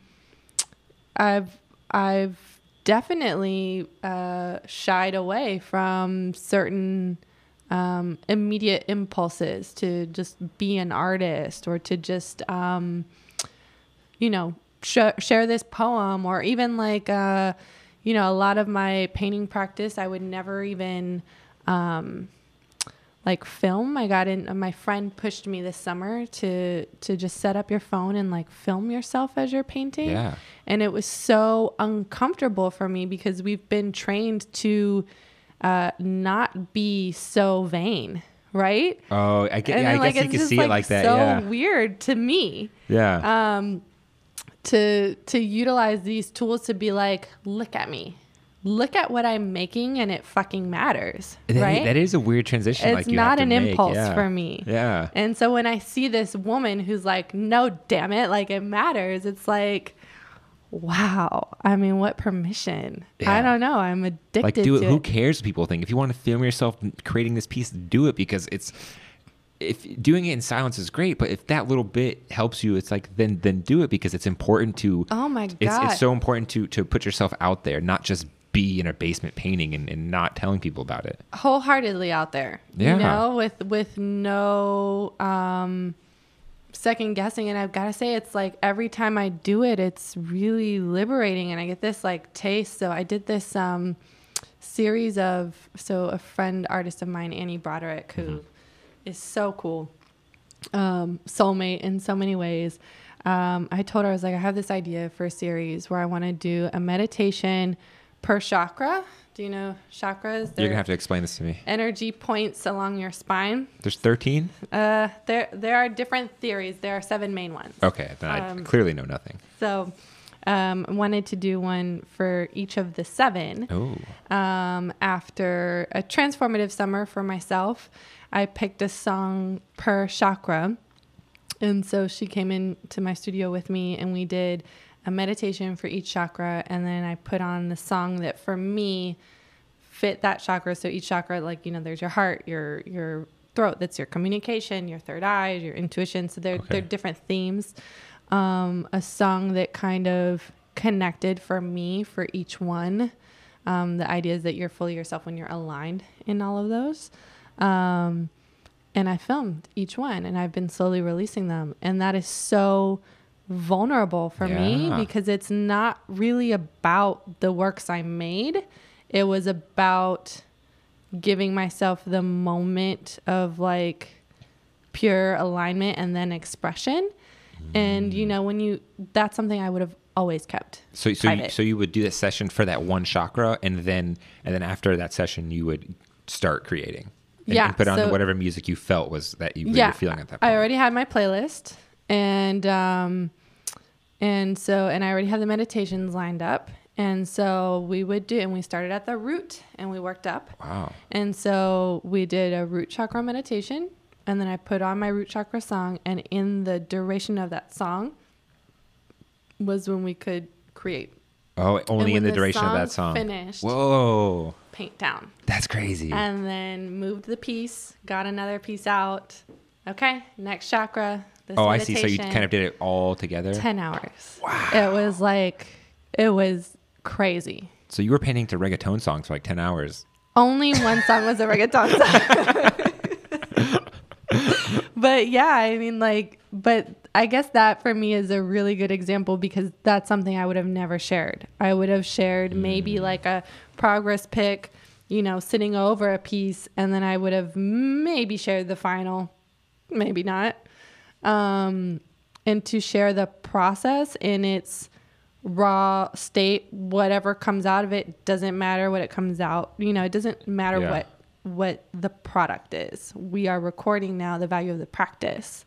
I've I've definitely uh, shied away from certain um, immediate impulses to just be an artist or to just, um, you know, sh- share this poem or even like, uh, you know, a lot of my painting practice, I would never even. Um, like film. I got in. My friend pushed me this summer to to just set up your phone and like film yourself as you're painting. Yeah. And it was so uncomfortable for me because we've been trained to uh, not be so vain, right? Oh, I, get, yeah, then, I like, guess you can see like, it like that. It's so yeah. weird to me Yeah. um, to to utilize these tools to be like, look at me, look at what I'm making, and it fucking matters, That- right? that is a weird transition. it's like not an make, impulse yeah. for me. Yeah. And so when I see this woman who's like, no, damn it, like it matters, it's like, wow. I mean, what permission? Yeah. I don't know. I'm addicted like do it who it. cares what people think if you want to film yourself creating this piece do it because it's if doing it in silence is great but if that little bit helps you it's like then then do it because it's important to Oh my it's, God. it's so important to to put yourself out there not just be in a basement painting and, and not telling people about it wholeheartedly out there. Yeah. You know, with with no um second guessing and I've got to say it's like every time I do it it's really liberating and I get this like taste. So I did this um series of so a friend artist of mine Annie Broderick who is so cool. Um soulmate in so many ways. Um I told her I was like I have this idea for a series where I want to do a meditation per chakra. Do you know chakras? you're They're- gonna have to explain this to me energy points along your spine. there's 13 Uh, there there are different theories. There are seven main ones. okay then i Um, clearly know nothing So, um, wanted to do one for each of the seven. oh Um, after a transformative summer for myself, I picked a song per chakra. And so she came into my studio with me and we did a meditation for each chakra. And then I put on the song that for me fit that chakra. So each chakra, like, you know, there's your heart, your, your throat, that's your communication, your third eye, your intuition. So they're, Okay. they're different themes. Um, a song that kind of connected for me for each one. Um, the idea is that you're fully yourself when you're aligned in all of those. Um, and I filmed each one and I've been slowly releasing them. And that is so vulnerable for me because it's not really about the works I made. It was about giving myself the moment of like pure alignment and then expression. And you mm. know, when you that's something I would have always kept. So so you, so you would do that session for that one chakra, and then and then after that session, you would start creating. And, Yeah, and put on so- whatever music you felt was that you yeah, were feeling at that point. I already had my playlist, and um, and so and I already had the meditations lined up, and so we would do, and we started at the root, and we worked up, wow. and so we did a root chakra meditation, and then I put on my root chakra song, and in the duration of that song was when we could create Oh, only in the the duration of that song song. finished- Whoa, paint down. that's crazy. and then moved the piece, got another piece out. Okay, next chakra. This oh, I see. So you kind of did it all together. 10 hours. Wow. It was like, it was crazy. So you were painting to reggaeton songs for like ten hours. Only one song was a reggaeton song. but yeah, I mean, like, but I guess that for me is a really good example because that's something I would have never shared. I would have shared maybe mm. like a progress pic, you know, sitting over a piece, and then I would have maybe shared the final, maybe not. Um, and to share the process in its raw state, whatever comes out of it doesn't matter what it comes out. You know, it doesn't matter Yeah. what what the product is. We are recording now the value of the practice.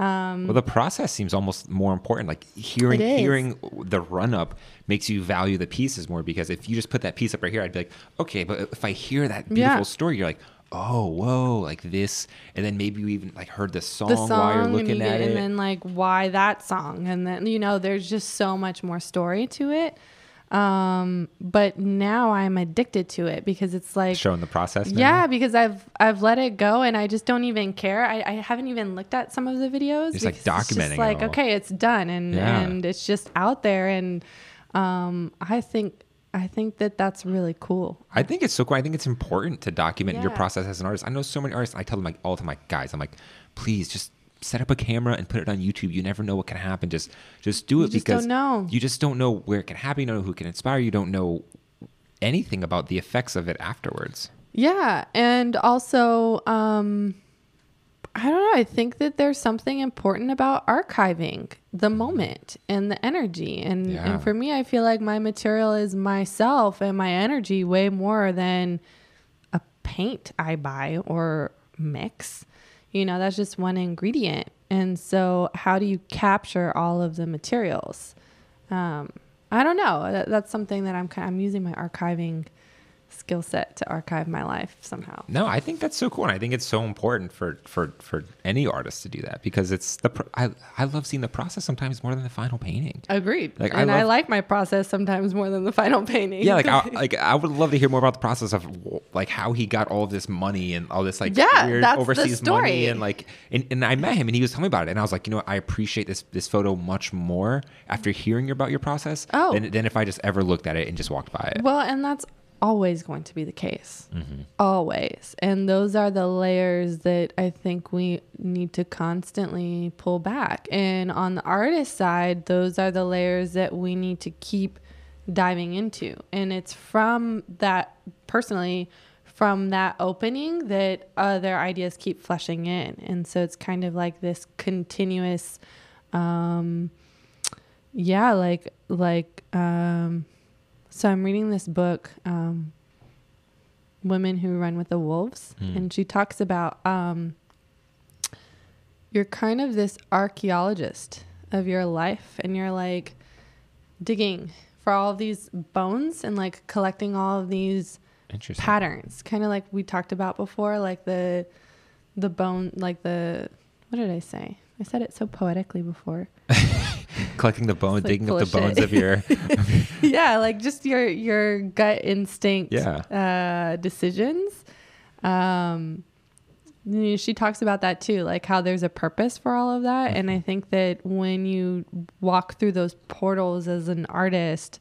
Um, Well, the process seems almost more important. Like hearing hearing the run up makes you value the pieces more because if you just put that piece up right here, I'd be like, okay, but if I hear that beautiful Yeah. story, you're like, oh, whoa, like this, and then maybe you even like heard the song, the song while you're looking at and then like why that song and then you know there's just so much more story to it um but now i'm addicted to it because it's like Showing the process. now? yeah because i've i've let it go and i just don't even care i, I haven't even looked at some of the videos Just, like, it's documenting it just like all. okay it's done and Yeah. and it's just out there and um i think I think that that's really cool. I think it's so cool. I think it's important to document your process as an artist. I know so many artists. I tell them like all the time, like guys, I'm like, please just set up a camera and put it on YouTube. You never know what can happen. Just just do it You just because don't know. you just don't know where it can happen. You don't know who can inspire. You don't know anything about the effects of it afterwards. Yeah, and also um I don't know, I think that there's something important about archiving the moment and the energy. And Yeah. and for me I feel like my material is myself and my energy way more than a paint I buy or mix. You know, that's just one ingredient. And so how do you capture all of the materials? Um I don't know. That, that's something that I'm kind I'm using my archiving skill set to archive my life somehow. No, I think that's so cool, and I think it's so important for for for any artist to do that because it's the pro- I I love seeing the process sometimes more than the final painting. Agreed. Like, I and I, love- like my process sometimes more than the final painting. Yeah, like I, like I would love to hear more about the process of like how he got all of this money and all this like Yeah, weird overseas story. money and like and, and I met him and he was telling me about it and I was like, you know, what, I appreciate this this photo much more after hearing about your process Oh. than, than if I just ever looked at it and just walked by it. Well, and that's always going to be the case. Mm-hmm. Always. And those are the layers that I think we need to constantly pull back. And on the artist side, those are the layers that we need to keep diving into. And it's from that, personally, from that opening that other ideas keep fleshing in. And so it's kind of like this continuous, um, yeah, like, like, um, so I'm reading this book, um, Women Who Run with the Wolves, Hmm. and she talks about um, you're kind of this archaeologist of your life, and you're like digging for all of these bones and like collecting all of these patterns, kind of like we talked about before, like the the bone, like the what did I say? I said it so poetically before. Collecting the bones, It's like digging full up the bones shit. of your yeah, like just your your gut instinct Yeah. uh, decisions. Um, she talks about that too, like how there's a purpose for all of that. And Mm-hmm. I think that when you walk through those portals as an artist,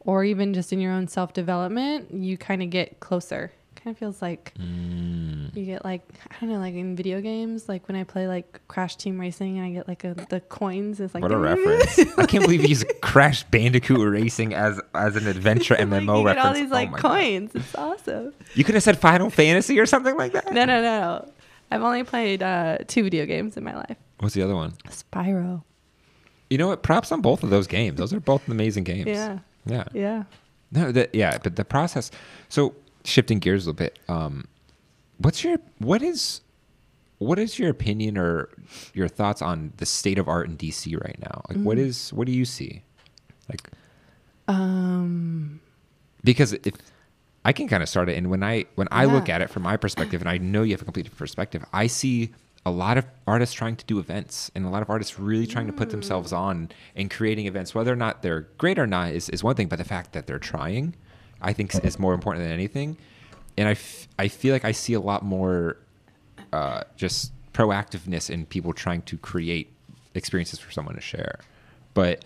or even just in your own self development, you kind of get closer. Kind of feels like Mm. you get like I don't know, like in video games, like when I play like Crash Team Racing and I get like a, the coins. It's like What a reference! I can't believe you use Crash Bandicoot Racing as as an adventure Like, MMO you reference. get all these Oh like my God. coins. It's awesome. You could have said Final Fantasy or something like that. No, no, no. I've only played uh, two video games in my life. What's the other one? Spyro. You know what? Props on both of those games. Those are both amazing games. Yeah. Yeah. Yeah. No, the, yeah, but the process. So shifting gears a little bit. Um, what's your what is what is your opinion or your thoughts on the state of art in DC right now? Like, what Mm. is what do you see? Like, Um. because if I can kind of start it, and when I when I look at it from my perspective, and I know you have a complete different perspective, I see a lot of artists trying to do events, and a lot of artists really trying to put themselves on and creating events. Whether or not they're great or not is, is one thing, but the fact that they're trying, I think, is- more important than anything. And I, f- I feel like I see a lot more uh, just proactiveness in people trying to create experiences for someone to share. But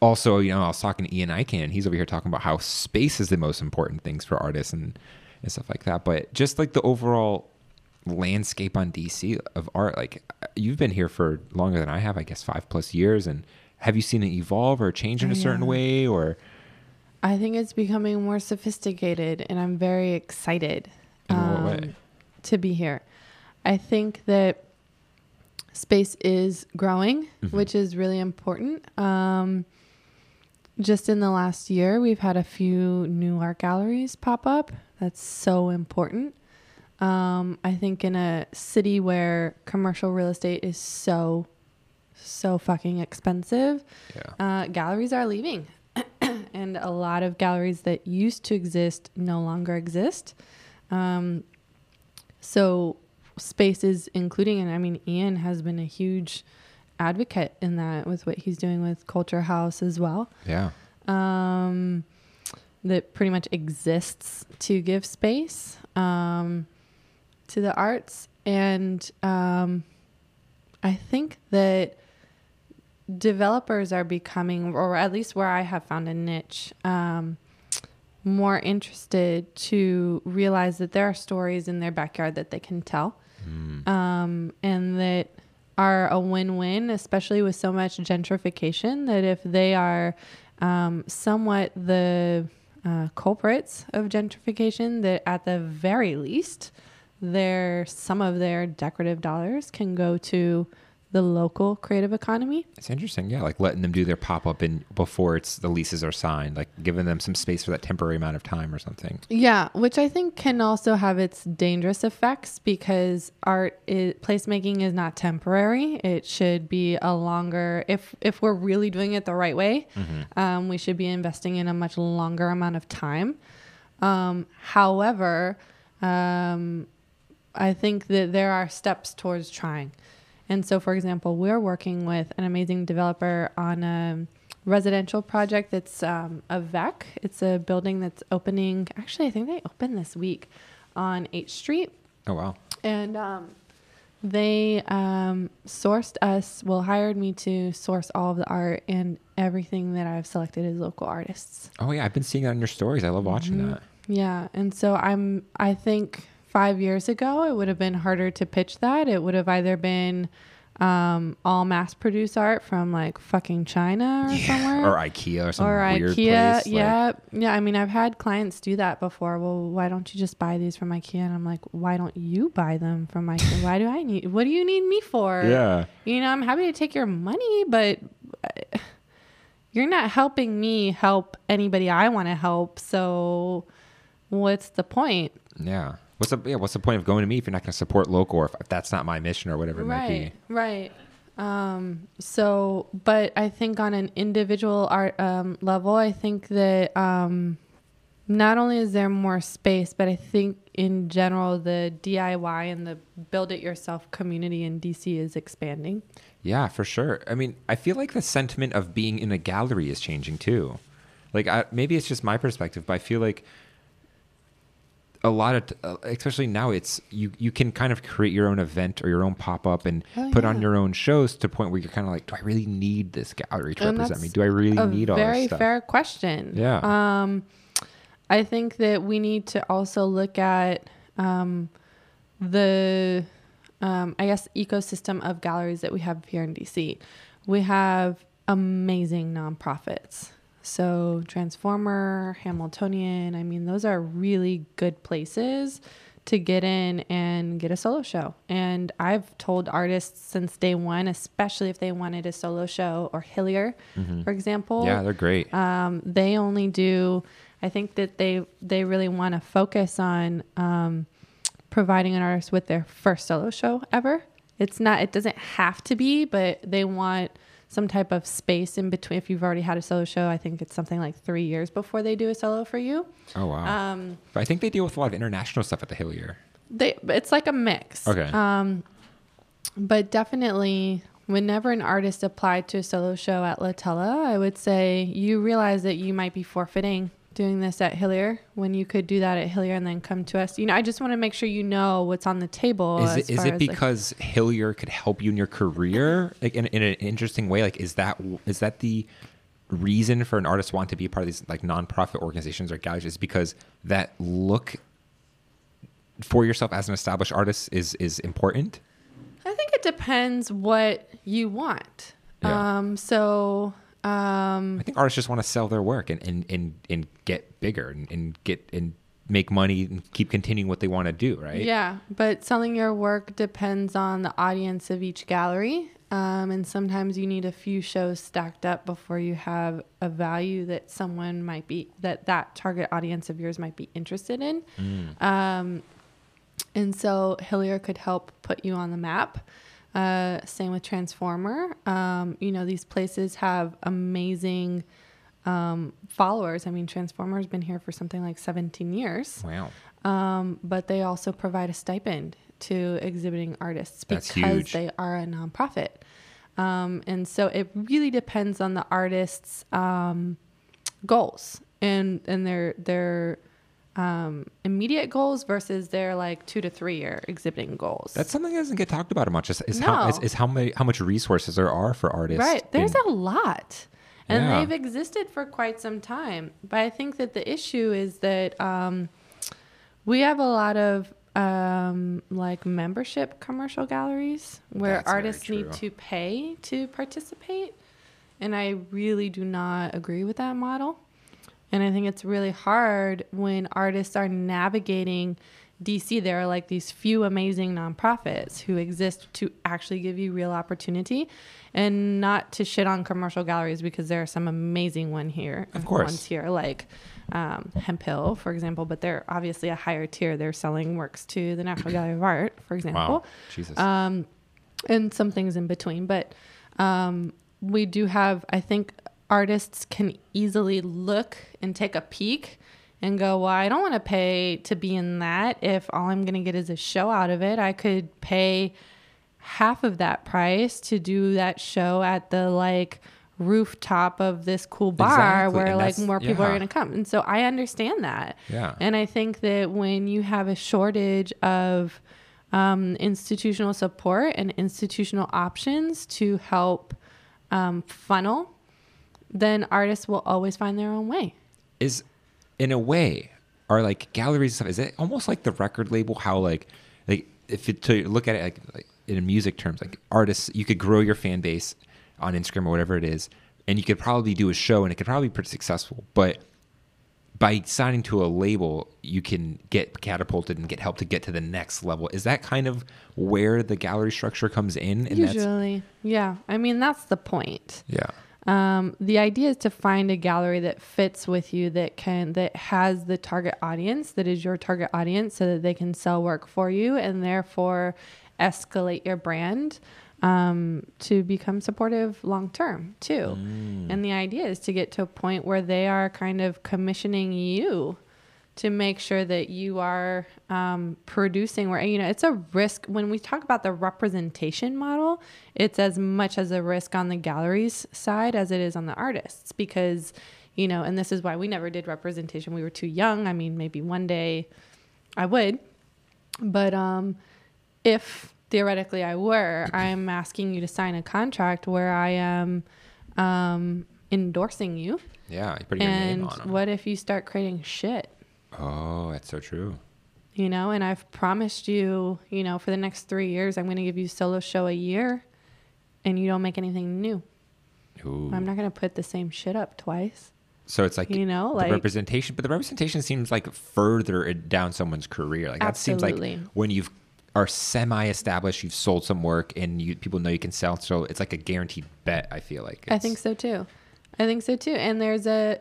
also, you know, I was talking to Ian Ican, and he's over here talking about how space is the most important things for artists and, and stuff like that. But just like the overall landscape on DC of art, like you've been here for longer than I have, I guess five plus years. And have you seen it evolve or change in a certain Yeah. way or I think it's becoming more sophisticated, and I'm very excited In what way? to be here. I think that space is growing, Mm-hmm. which is really important. Um, just in the last year, we've had a few new art galleries pop up. That's so important. Um, I think in a city where commercial real estate is so, so fucking expensive, yeah. uh, galleries are leaving. And a lot of galleries that used to exist no longer exist. Um, so spaces, including, and I mean, Ian has been a huge advocate in that with what he's doing with Culture House as well. Yeah. Um, that pretty much exists to give space um, to the arts. And um, I think that developers are becoming, or at least where I have found a niche, um, more interested to realize that there are stories in their backyard that they can tell um, and that are a win-win especially with so much gentrification that if they are um, somewhat the uh, culprits of gentrification that at the very least their some of their decorative dollars can go to the local creative economy It's interesting, yeah, like letting them do their pop up in before it's the leases are signed, like giving them some space for that temporary amount of time or something. Yeah, which I think can also have its dangerous effects because art is, placemaking is not temporary. It should be a longer. If if we're really doing it the right way, um, we should be investing in a much longer amount of time. Um, however, um, I think that there are steps towards trying. And so, for example, we're working with an amazing developer on a residential project that's um, Avec. It's a building that's opening, actually, I think they opened this week on 8th Street. Oh wow. And um, they um, sourced us, well, hired me to source all of the art, and everything that I've selected is local artists. Oh yeah, I've been seeing that in your stories. I love watching Mm-hmm. that. Yeah, and so I'm. I think five years ago it would have been harder to pitch that. It would have either been um, all mass-produced art from like fucking China or somewhere, Or IKEA or some or weird IKEA. place. like- yeah, yeah. I mean, I've had clients do that before. Well, why don't you just buy these from IKEA? And I'm like, why don't you buy them from IKEA? why do I need? What do you need me for? Yeah. You know, I'm happy to take your money, but uh, you're not helping me help anybody I want to help. So, what's the point? Yeah. What's the yeah, what's the point of going to me if you're not going to support local or if, if that's not my mission or whatever it might right, be? right. Um, so, but I think on an individual art um, level, I think that um, not only is there more space, but I think in general the DIY and the build it yourself community in DC is expanding. Yeah, for sure. I mean, I feel like the sentiment of being in a gallery is changing too. Like, I, maybe it's just my perspective, but I feel like a lot of, uh, especially now, it's you. You can kind of create your own event or your own pop up and Oh, put on your own shows to the point where you're kind of like, do I really need this gallery to And represent me? Do I really need all this stuff? Very fair question. Yeah. Um, I think that we need to also look at um, the, um, I guess, ecosystem of galleries that we have here in DC. We have amazing nonprofits. So Transformer, Hamiltonian, I mean, those are really good places to get in and get a solo show. And I've told artists since day one, especially if they wanted a solo show or Hillyer, for example. Mm-hmm. yeah, they're great. Um, they only do. I think that they they really want to focus on um, providing an artist with their first solo show ever. It's not. It doesn't have to be, but they want some type of space in between. If you've already had a solo show, I think it's something like three years before they do a solo for you. oh wow. Um, but I think they deal with a lot of international stuff at the Hillyer. they it's like a mix. Okay. Um, but definitely, whenever an artist applied to a solo show at Latella, I would say you realize that you might be forfeiting doing this at Hillyer when you could do that at Hillyer and then come to us. You know, I just want to make sure you know what's on the table. Is it, is it as, like- because Hillyer could help you in your career like in, in an interesting way? Like, is that is that the reason for an artist to want to be a part of these like nonprofit organizations or galleries? Is because that look for yourself as an established artist is is important? I think it depends what you want. Yeah. Um, so um, I think artists just want to sell their work and and and, and get bigger and, and get and make money and keep continuing what they want to do, right? Yeah, but selling your work depends on the audience of each gallery. Um, and sometimes you need a few shows stacked up before you have a value that someone might be, that that target audience of yours might be interested in. Um, and so Hillyer could help put you on the map. Uh, same with Transformer. Um, you know, these places have amazing um, followers. I mean, Transformer's been here for something like 17 years Wow. um, but they also provide a stipend to exhibiting artists because they are a nonprofit. Um, and so it really depends on the artist's um, goals and and their their um, immediate goals versus their like two to three year exhibiting goals. That's something that doesn't get talked about much. Is, is how No. is, is how many how much resources there are for artists. right. There's in- a lot. and Yeah. they've existed for quite some time. But I think that the issue is that um, we have a lot of um, like membership commercial galleries where That's artists need to pay to participate, and I really do not agree with that model. And I think it's really hard when artists are navigating DC. There are like these few amazing nonprofits who exist to actually give you real opportunity and not to shit on commercial galleries because there are some amazing one here. Of course. Ones here, like um, Hemphill, for example, but they're obviously a higher tier. They're selling works to the National Gallery of Art, for example Wow. Jesus. um, and some things in between. But um, we do have, I think, artists can easily look and take a peek and go, well, I don't want to pay to be in that if all I'm going to get is a show out of it. I could pay half of that price to do that show at the like rooftop of this cool bar Exactly, where and like more people are going to come. And so I understand that. Yeah. And I think that when you have a shortage of um, institutional support and institutional options to help um, funnel, then artists will always find their own way. is in a way are like galleries and stuff is it almost like the record label how like like if you to look at it like, like in music terms like artists you could grow your fan base on instagram or whatever it is and you could probably do a show and it could probably be pretty successful but by signing to a label you can get catapulted and get help to get to the next level is that kind of where the gallery structure comes in and Usually, yeah. I mean, that's the point. yeah Um, the idea is to find a gallery that fits with you, that can that has the target audience, that is your target audience, so that they can sell work for you and therefore escalate your brand um, to become supportive long term too. And the idea is to get to a point where they are kind of commissioning you to make sure that you are um, producing where you know it's a risk when we talk about the representation model it's as much as a risk on the gallery's side as it is on the artists because you know and this is why we never did representation. We were too young. I mean maybe one day i would. But um if theoretically i were i'm asking you to sign a contract where i am um endorsing you. Yeah you put your name and on what if you start creating shit oh that's so true you know and i've promised you you know for the next three years i'm going to give you solo show a year and you don't make anything new Ooh. i'm not going to put the same shit up twice So it's like You know, the like- representation, but the representation seems like further down someone's career. Like that seems like when you've are semi-established, you've sold some work, and you people know you can sell. So it's like a guaranteed bet. I feel like i think so too i think so too and there's a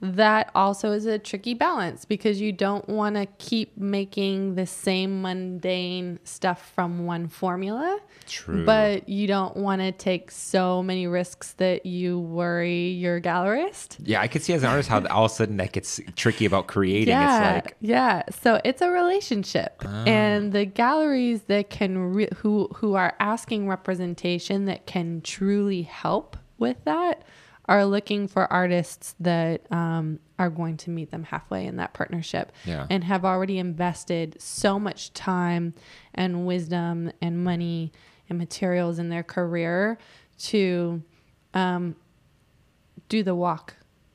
that also is a tricky balance because you don't want to keep making the same mundane stuff from one formula True. but you don't want to take so many risks that you worry your gallerist Yeah, I could see as an artist how all of a sudden that gets tricky about creating. Yeah, It's like yeah. So it's a relationship, Ah. and the galleries that can re- who who are asking representation that can truly help with that are looking for artists that um, are going to meet them halfway in that partnership Yeah. and have already invested so much time and wisdom and money and materials in their career to um, do the walk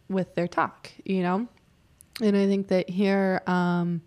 with their talk, you know? And I think that here um,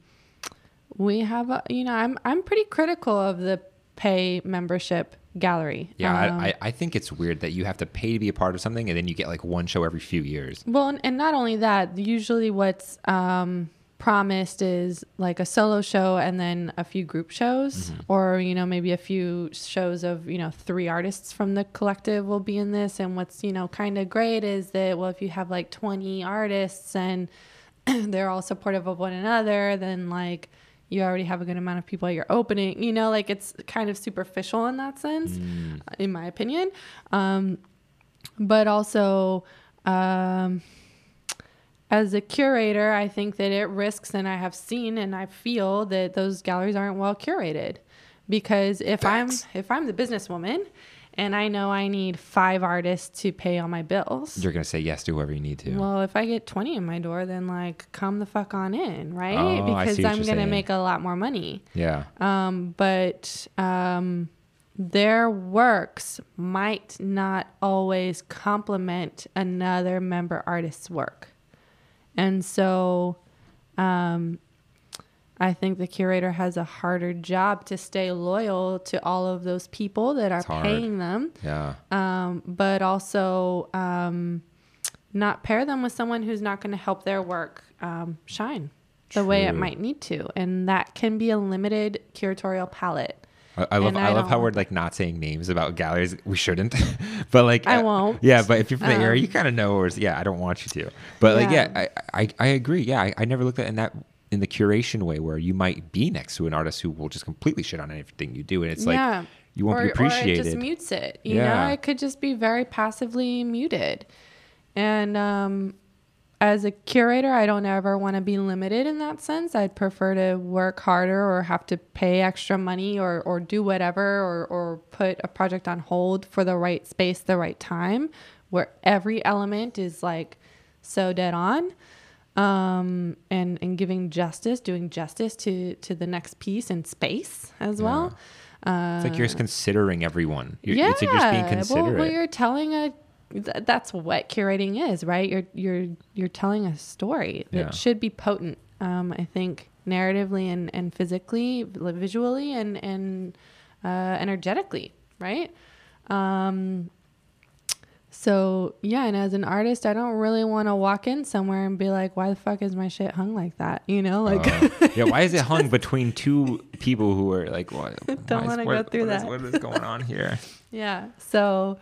we have, a, you know, I'm, I'm pretty critical of the pay membership gallery. yeah, Um, I, I I think it's weird that you have to pay to be a part of something, and then you get like one show every few years. Well, and, and not only that, usually what's um, promised is like a solo show and then a few group shows, or you know maybe a few shows of you know three artists from the collective will be in this. And what's you know kind of great is that well, if you have like twenty artists and they're all supportive of one another, then like you already have a good amount of people at your opening. You know, like it's kind of superficial in that sense, in my opinion. Um, but also um, as a curator i think that it risks and i have seen and i feel that those galleries aren't well curated because if Facts. i'm if i'm the businesswoman and i know i need five artists to pay all my bills You're gonna say yes to whoever you need to. well if i get 20 in my door then like come the fuck on in right Oh, because i'm gonna saying. make a lot more money yeah. um, but um, their works might not always complement another member artist's work. And so um, I think the curator has a harder job to stay loyal to all of those people that are paying them, Yeah. um, but also um, not pair them with someone who's not going to help their work um, shine the way it might need to. And that can be a limited curatorial palette. I, I love I, I love how we're like not saying names about galleries. We shouldn't, but like I uh, won't. Yeah, but if you're from the area, Um, you kind of know. Or yeah, I don't want you to. But like yeah, Yeah. I, I I agree. Yeah, I, I never looked at it in that in the curation way where you might be next to an artist who will just completely shit on anything you do, and it's like you won't or, be Or it appreciated. just mutes it. You Yeah. know, it could just be very passively muted. And um, as a curator, I don't ever want to be limited in that sense. I'd prefer to work harder or have to pay extra money or, or do whatever or, or put a project on hold for the right space, the right time, where every element is like so dead on um, and and giving justice, doing justice to to the next piece in space as well. it's like you're just considering everyone. You're, yeah, it's like you're just being well, well, you're telling a. th- That's what curating is, right? You're you're you're telling a story that Yeah. should be potent. Um, I think narratively and and physically, visually and and uh, energetically, right? Um, so yeah, and as an artist, I don't really want to walk in somewhere and be like, "Why the fuck is my shit hung like that?" You know, like Uh, yeah, why is it hung between two people who are like, what? Don't wanna go through what is- that. what is going on here? Yeah. So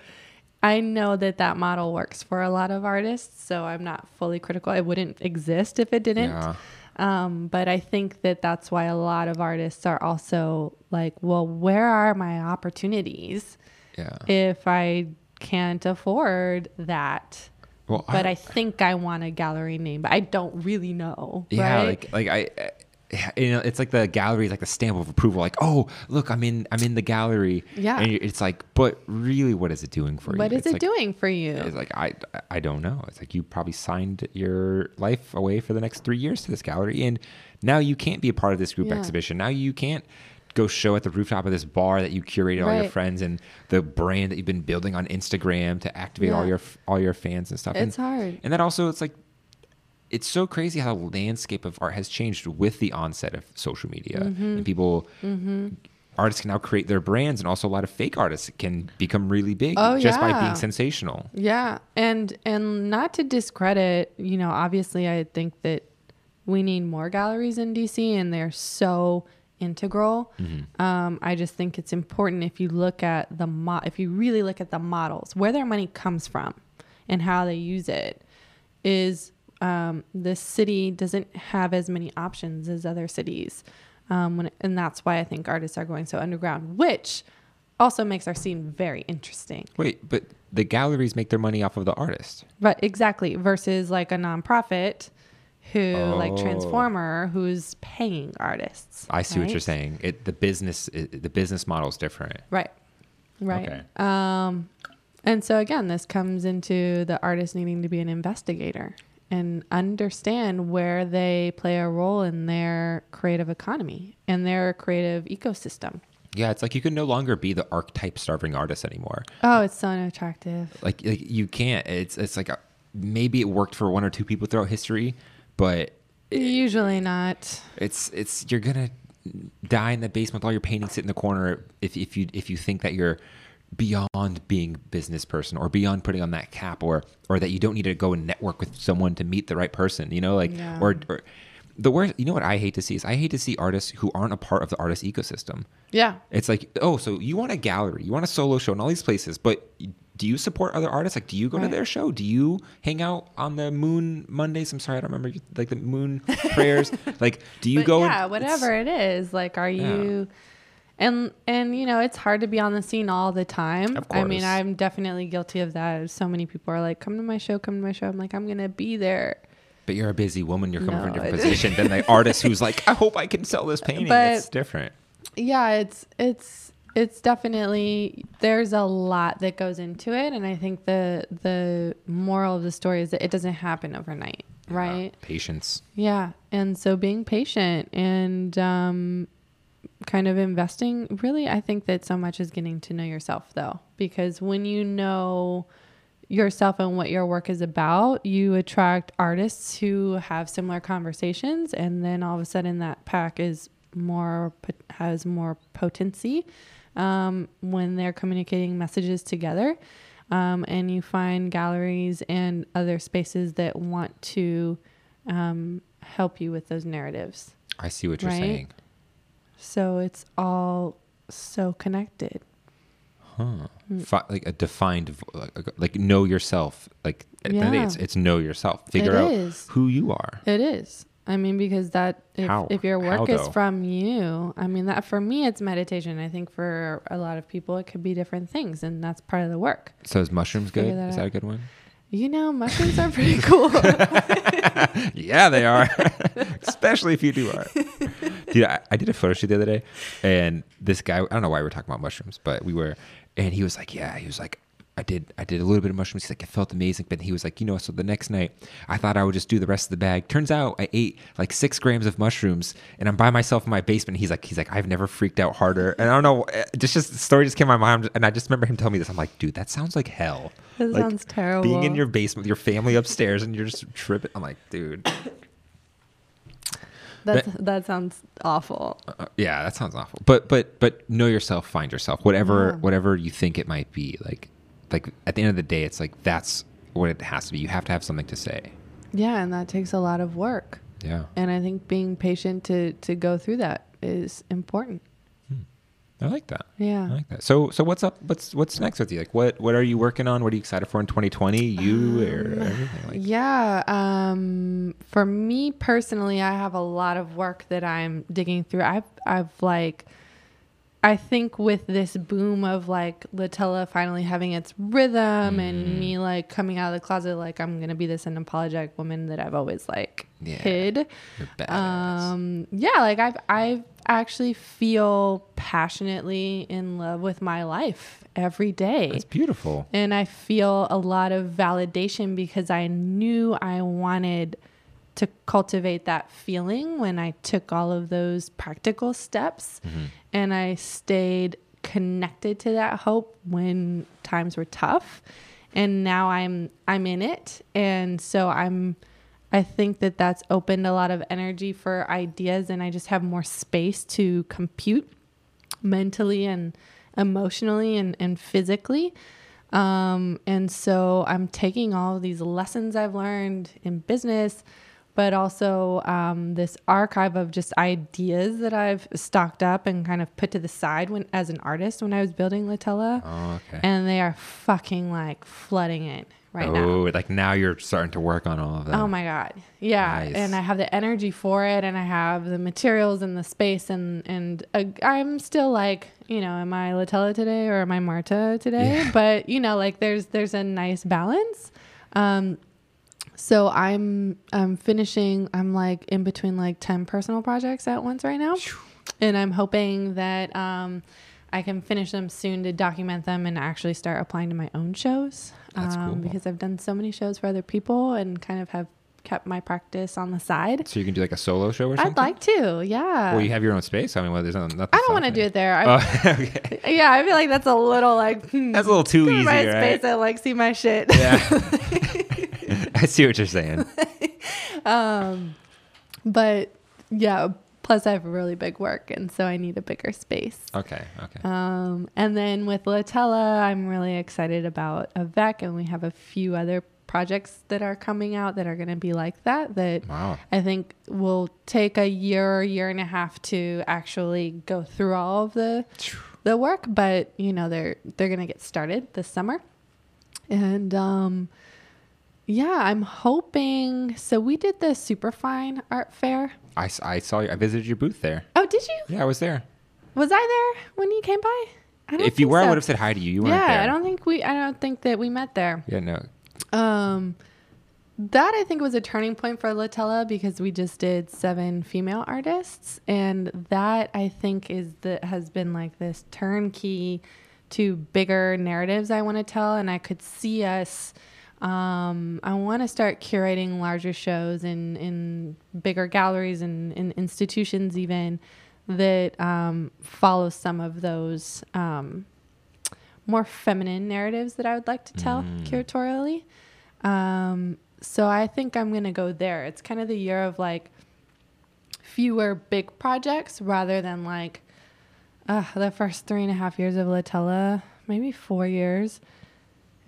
I know that that model works for a lot of artists. So I'm not fully critical. It wouldn't exist if it didn't. Yeah. Um, but I think that that's why a lot of artists are also like, well, where are my opportunities Yeah. if I can't afford that? Well, But I think I want a gallery name, but I don't really know. Yeah, right? like like I, uh, you know, it's like the gallery is like the stamp of approval. Like, oh, look, I'm in, I'm in the gallery. Yeah. and it's like, but really, what is it doing for you? what is It's it like- doing for you? It's like I, I don't know. It's like you probably signed your life away for the next three years to this gallery, and now you can't be a part of this group Yeah. exhibition. Now you can't go show at the rooftop of this bar that you curated all your friends and the brand that you've been building on Instagram to activate all your all your fans and stuff. It's and, hard. And then also, it's like it's so crazy how the landscape of art has changed with the onset of social media Mm-hmm. and people. Artists can now create their brands, and also a lot of fake artists can become really big Oh, just by being sensational. Yeah, and and not to discredit, you know, obviously I think that we need more galleries in DC, and they're so integral. Um, I just think it's important if you look at the mo- if you really look at the models, where their money comes from, and how they use it, is um, this city doesn't have as many options as other cities, um, when, and that's why I think artists are going so underground, which also makes our scene very interesting. Wait, but the galleries make their money off of the artist. But exactly versus like a nonprofit who like Oh. Transformer who's paying artists. I see what you're saying. It the business it, the business model is different. Right. Right. Okay. Um and so again this comes into the artist needing to be an investigator and understand where they play a role in their creative economy and their creative ecosystem. Yeah, it's like you can no longer be the archetype starving artist anymore. Oh, it's so unattractive. Like, like you can't. It's it's like a, maybe it worked for one or two people throughout history, but Usually not. it's it's you're gonna die in the basement with all your paintings sit in the corner if if you if you think that you're beyond being a business person or beyond putting on that cap or or that you don't need to go and network with someone to meet the right person you know like Yeah. or, or the worst you know what i hate to see is i hate to see artists who aren't a part of the artist ecosystem Yeah. it's like oh so you want a gallery you want a solo show in all these places but do you support other artists like do you go to their show do you hang out on the moon mondays i'm sorry i don't remember like the moon prayers like do you But go yeah and- whatever it is like are Yeah. you and and you know it's hard to be on the scene all the time Of course. i mean i'm definitely guilty of that so many people are like come to my show come to my show i'm like i'm gonna be there But you're a busy woman. You're coming from a different position than the artist who's like, I hope I can sell this painting. But- it's different. yeah it's it's it's definitely there's a lot that goes into it and i think the the moral of the story is that it doesn't happen overnight right Patience. Yeah. And so being patient and um, kind of investing. Really, I think that so much is getting to know yourself, though, because when you know yourself and what your work is about, you attract artists who have similar conversations, and then all of a sudden that pack is more has more potency um, when they're communicating messages together. Um, and you find galleries and other spaces that want to um, help you with those narratives. I see what you're Right? saying. So it's all so connected. Huh. Fi- like a defined, like, like know yourself. Like at the end of the day, Yeah. it's, it's know yourself. Figure It out is. who you are. It is. I mean, because that if, How? if your work is from you, I mean that for me it's meditation. I think for a lot of people it could be different things, and that's part of the work. So is mushrooms good? That Is that a good one? You know, mushrooms are pretty cool. yeah, they are. Especially if you do art. Dude, I, I did a photo shoot the other day, and this guy, I don't know why we we're talking about mushrooms, but we were, and he was like, yeah, he was like, I did, I did a little bit of mushrooms. He's like, it felt amazing, but he was like, you know, so the next night, I thought I would just do the rest of the bag. Turns out, I ate like six grams of mushrooms, and I'm by myself in my basement. He's like, he's like, I've never freaked out harder, and I don't know, eh, just just the story just came to my mind, and I just remember him telling me this. I'm like, dude, that sounds like hell. That Like, sounds terrible. Being in your basement with your family upstairs, and you're just tripping. I'm like, dude. That's that sounds awful. Uh, yeah, that sounds awful. But but but know yourself, find yourself. Whatever Yeah. whatever you think it might be. Like like at the end of the day, it's like that's what it has to be. You have to have something to say. Yeah, and that takes a lot of work. Yeah, And I think being patient to to go through that is important. I like that. Yeah. I like that. So so what's up? What's what's next with you? Like what what are you working on? What are you excited for in 2020? You or everything? Like Yeah. Um, for me personally, I have a lot of work that I'm digging through. I've, I've like, I think with this boom of like Latella finally having its rhythm and me like coming out of the closet, like I'm gonna be this unapologetic woman that I've always like Yeah. hid. Um, yeah, like I've I actually feel passionately in love with my life every day. That's beautiful. And I feel a lot of validation because I knew I wanted to cultivate that feeling when I took all of those practical steps. And I stayed connected to that hope when times were tough. And now I'm I'm in it. And so I'm I think that that's opened a lot of energy for ideas and I just have more space to compute mentally and emotionally and, and physically. Um, and so I'm taking all of these lessons I've learned in business, but also um, this archive of just ideas that I've stocked up and kind of put to the side when as an artist when I was building Latella. Oh, okay. And they are fucking like flooding it right now. oh, like now you're starting to work on all of that. Oh my god. Yeah, Nice. and I have the energy for it and I have the materials and the space and and uh, I'm still like, you know, am I Latella today or am I Marta today? Yeah. But, you know, like there's there's a nice balance. Um so I'm I'm finishing I'm like in between like 10 personal projects at once right now. And I'm hoping that um I can finish them soon to document them and actually start applying to my own shows. That's um, cool. Because I've done so many shows for other people and kind of have kept my practice on the side. So you can do like a solo show or something. I'd like to, yeah. Well, you have your own space. I mean, well, there's nothing. I don't want to do it there. I, Oh, okay. yeah, I feel like that's a little like hmm, That's a little too easy, my right? space and like see my shit. Yeah. I see what you're saying. um, but yeah, plus I have really big work, and so I need a bigger space. Okay. Okay. Um, and then with Latella, I'm really excited about Avec, and we have a few other projects that are coming out that are going to be like that. That Wow. I think will take a year or year and a half to actually go through all of the the work, but you know they're they're going to get started this summer, and um, yeah, I'm hoping. So we did the Superfine Art Fair. I, I saw you. I visited your booth there. Oh, did you? Yeah, I was there. Was I there when you came by? I don't If you were, I would have said hi to you. You weren't yeah, there. I don't think we. I don't think that we met there. Yeah, no. Um, that I think was a turning point for Latella because we just did seven female artists, and that I think is that has been like this turnkey to bigger narratives I want to tell, and I could see us. Um, I want to start curating larger shows in in bigger galleries and in institutions even that um, follows some of those um, more feminine narratives that I would like to tell Mm. curatorially. Um, so I think I'm going to go there. It's kind of the year of like fewer big projects rather than like uh, the first three and a half years of Latella, maybe four years.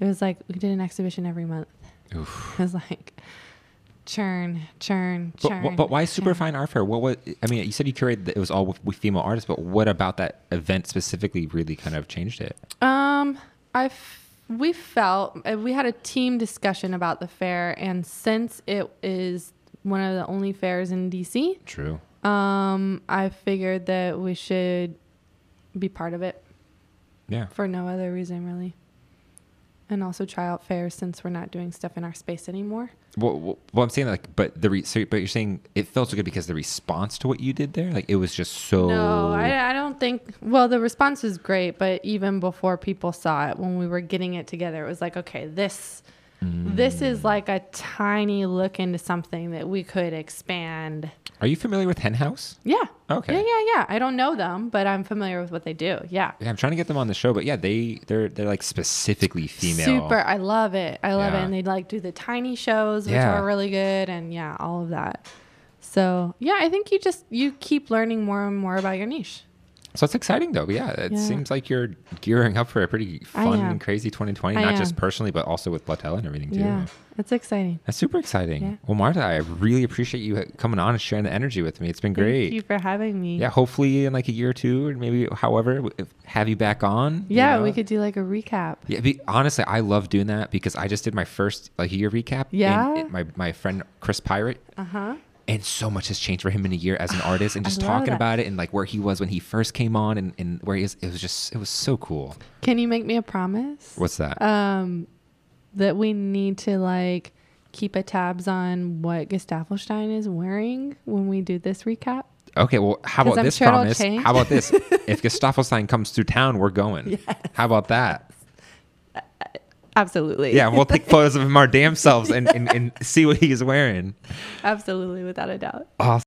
It was like we did an exhibition every month. Oof. It was like churn, churn, But, churn. but, but why churn. Superfine Art Fair? What was? I mean, you said you curated that it was all with, female artists, but what about that event specifically really kind of changed it? Um, I we felt uh, we had a team discussion about the fair, and since it is one of the only fairs in DC, True. um, I figured that we should be part of it Yeah. for no other reason really, and also try out fairs since we're not doing stuff in our space anymore. Well, well, well, I'm saying like, but the re- so, but you're saying it felt so good because the response to what you did there, like it was just so. No, I, I don't think. Well, the response was great, but even before people saw it, when we were getting it together, it was like, okay, this, this is like a tiny look into something that we could expand. Are you familiar with Hen House? Yeah. Okay. Yeah, yeah, yeah. I don't know them, but I'm familiar with what they do. Yeah. Yeah, I'm trying to get them on the show, but yeah, they they're they're like specifically female. Super. I love it. I love Yeah. it. And they like do the tiny shows, which Yeah. are really good, and yeah, all of that. So yeah, I think you just you keep learning more and more about your niche. So it's exciting though. Yeah, it Yeah. seems like you're gearing up for a pretty fun and crazy 2020, I not just personally, but also with Latella and everything too. Yeah, it's exciting. That's super exciting. Yeah. Well, Marta, I really appreciate you coming on and sharing the energy with me. It's been great. Thank you for having me. Yeah, hopefully in like a year or two, or maybe however, if- have you back on. you Yeah, know? we could do like a recap. Yeah, be, honestly, I love doing that because I just did my first like year recap. Yeah? my my friend Chris Pirate, Uh huh. And so much has changed for him in a year as an artist, and just talking that. about it and like where he was when he first came on, and, and where he is. It was just it was so cool. Can you make me a promise? What's that? Um, that we need to like keep a tabs on what Gesaffelstein is wearing when we do this recap. okay, well, how about I'm this sure promise? How about this? if Gesaffelstein comes through town, we're going. How about that? Absolutely. Yeah, we'll take photos of him our damn selves and, and, and see what he's wearing. Absolutely, without a doubt. Awesome.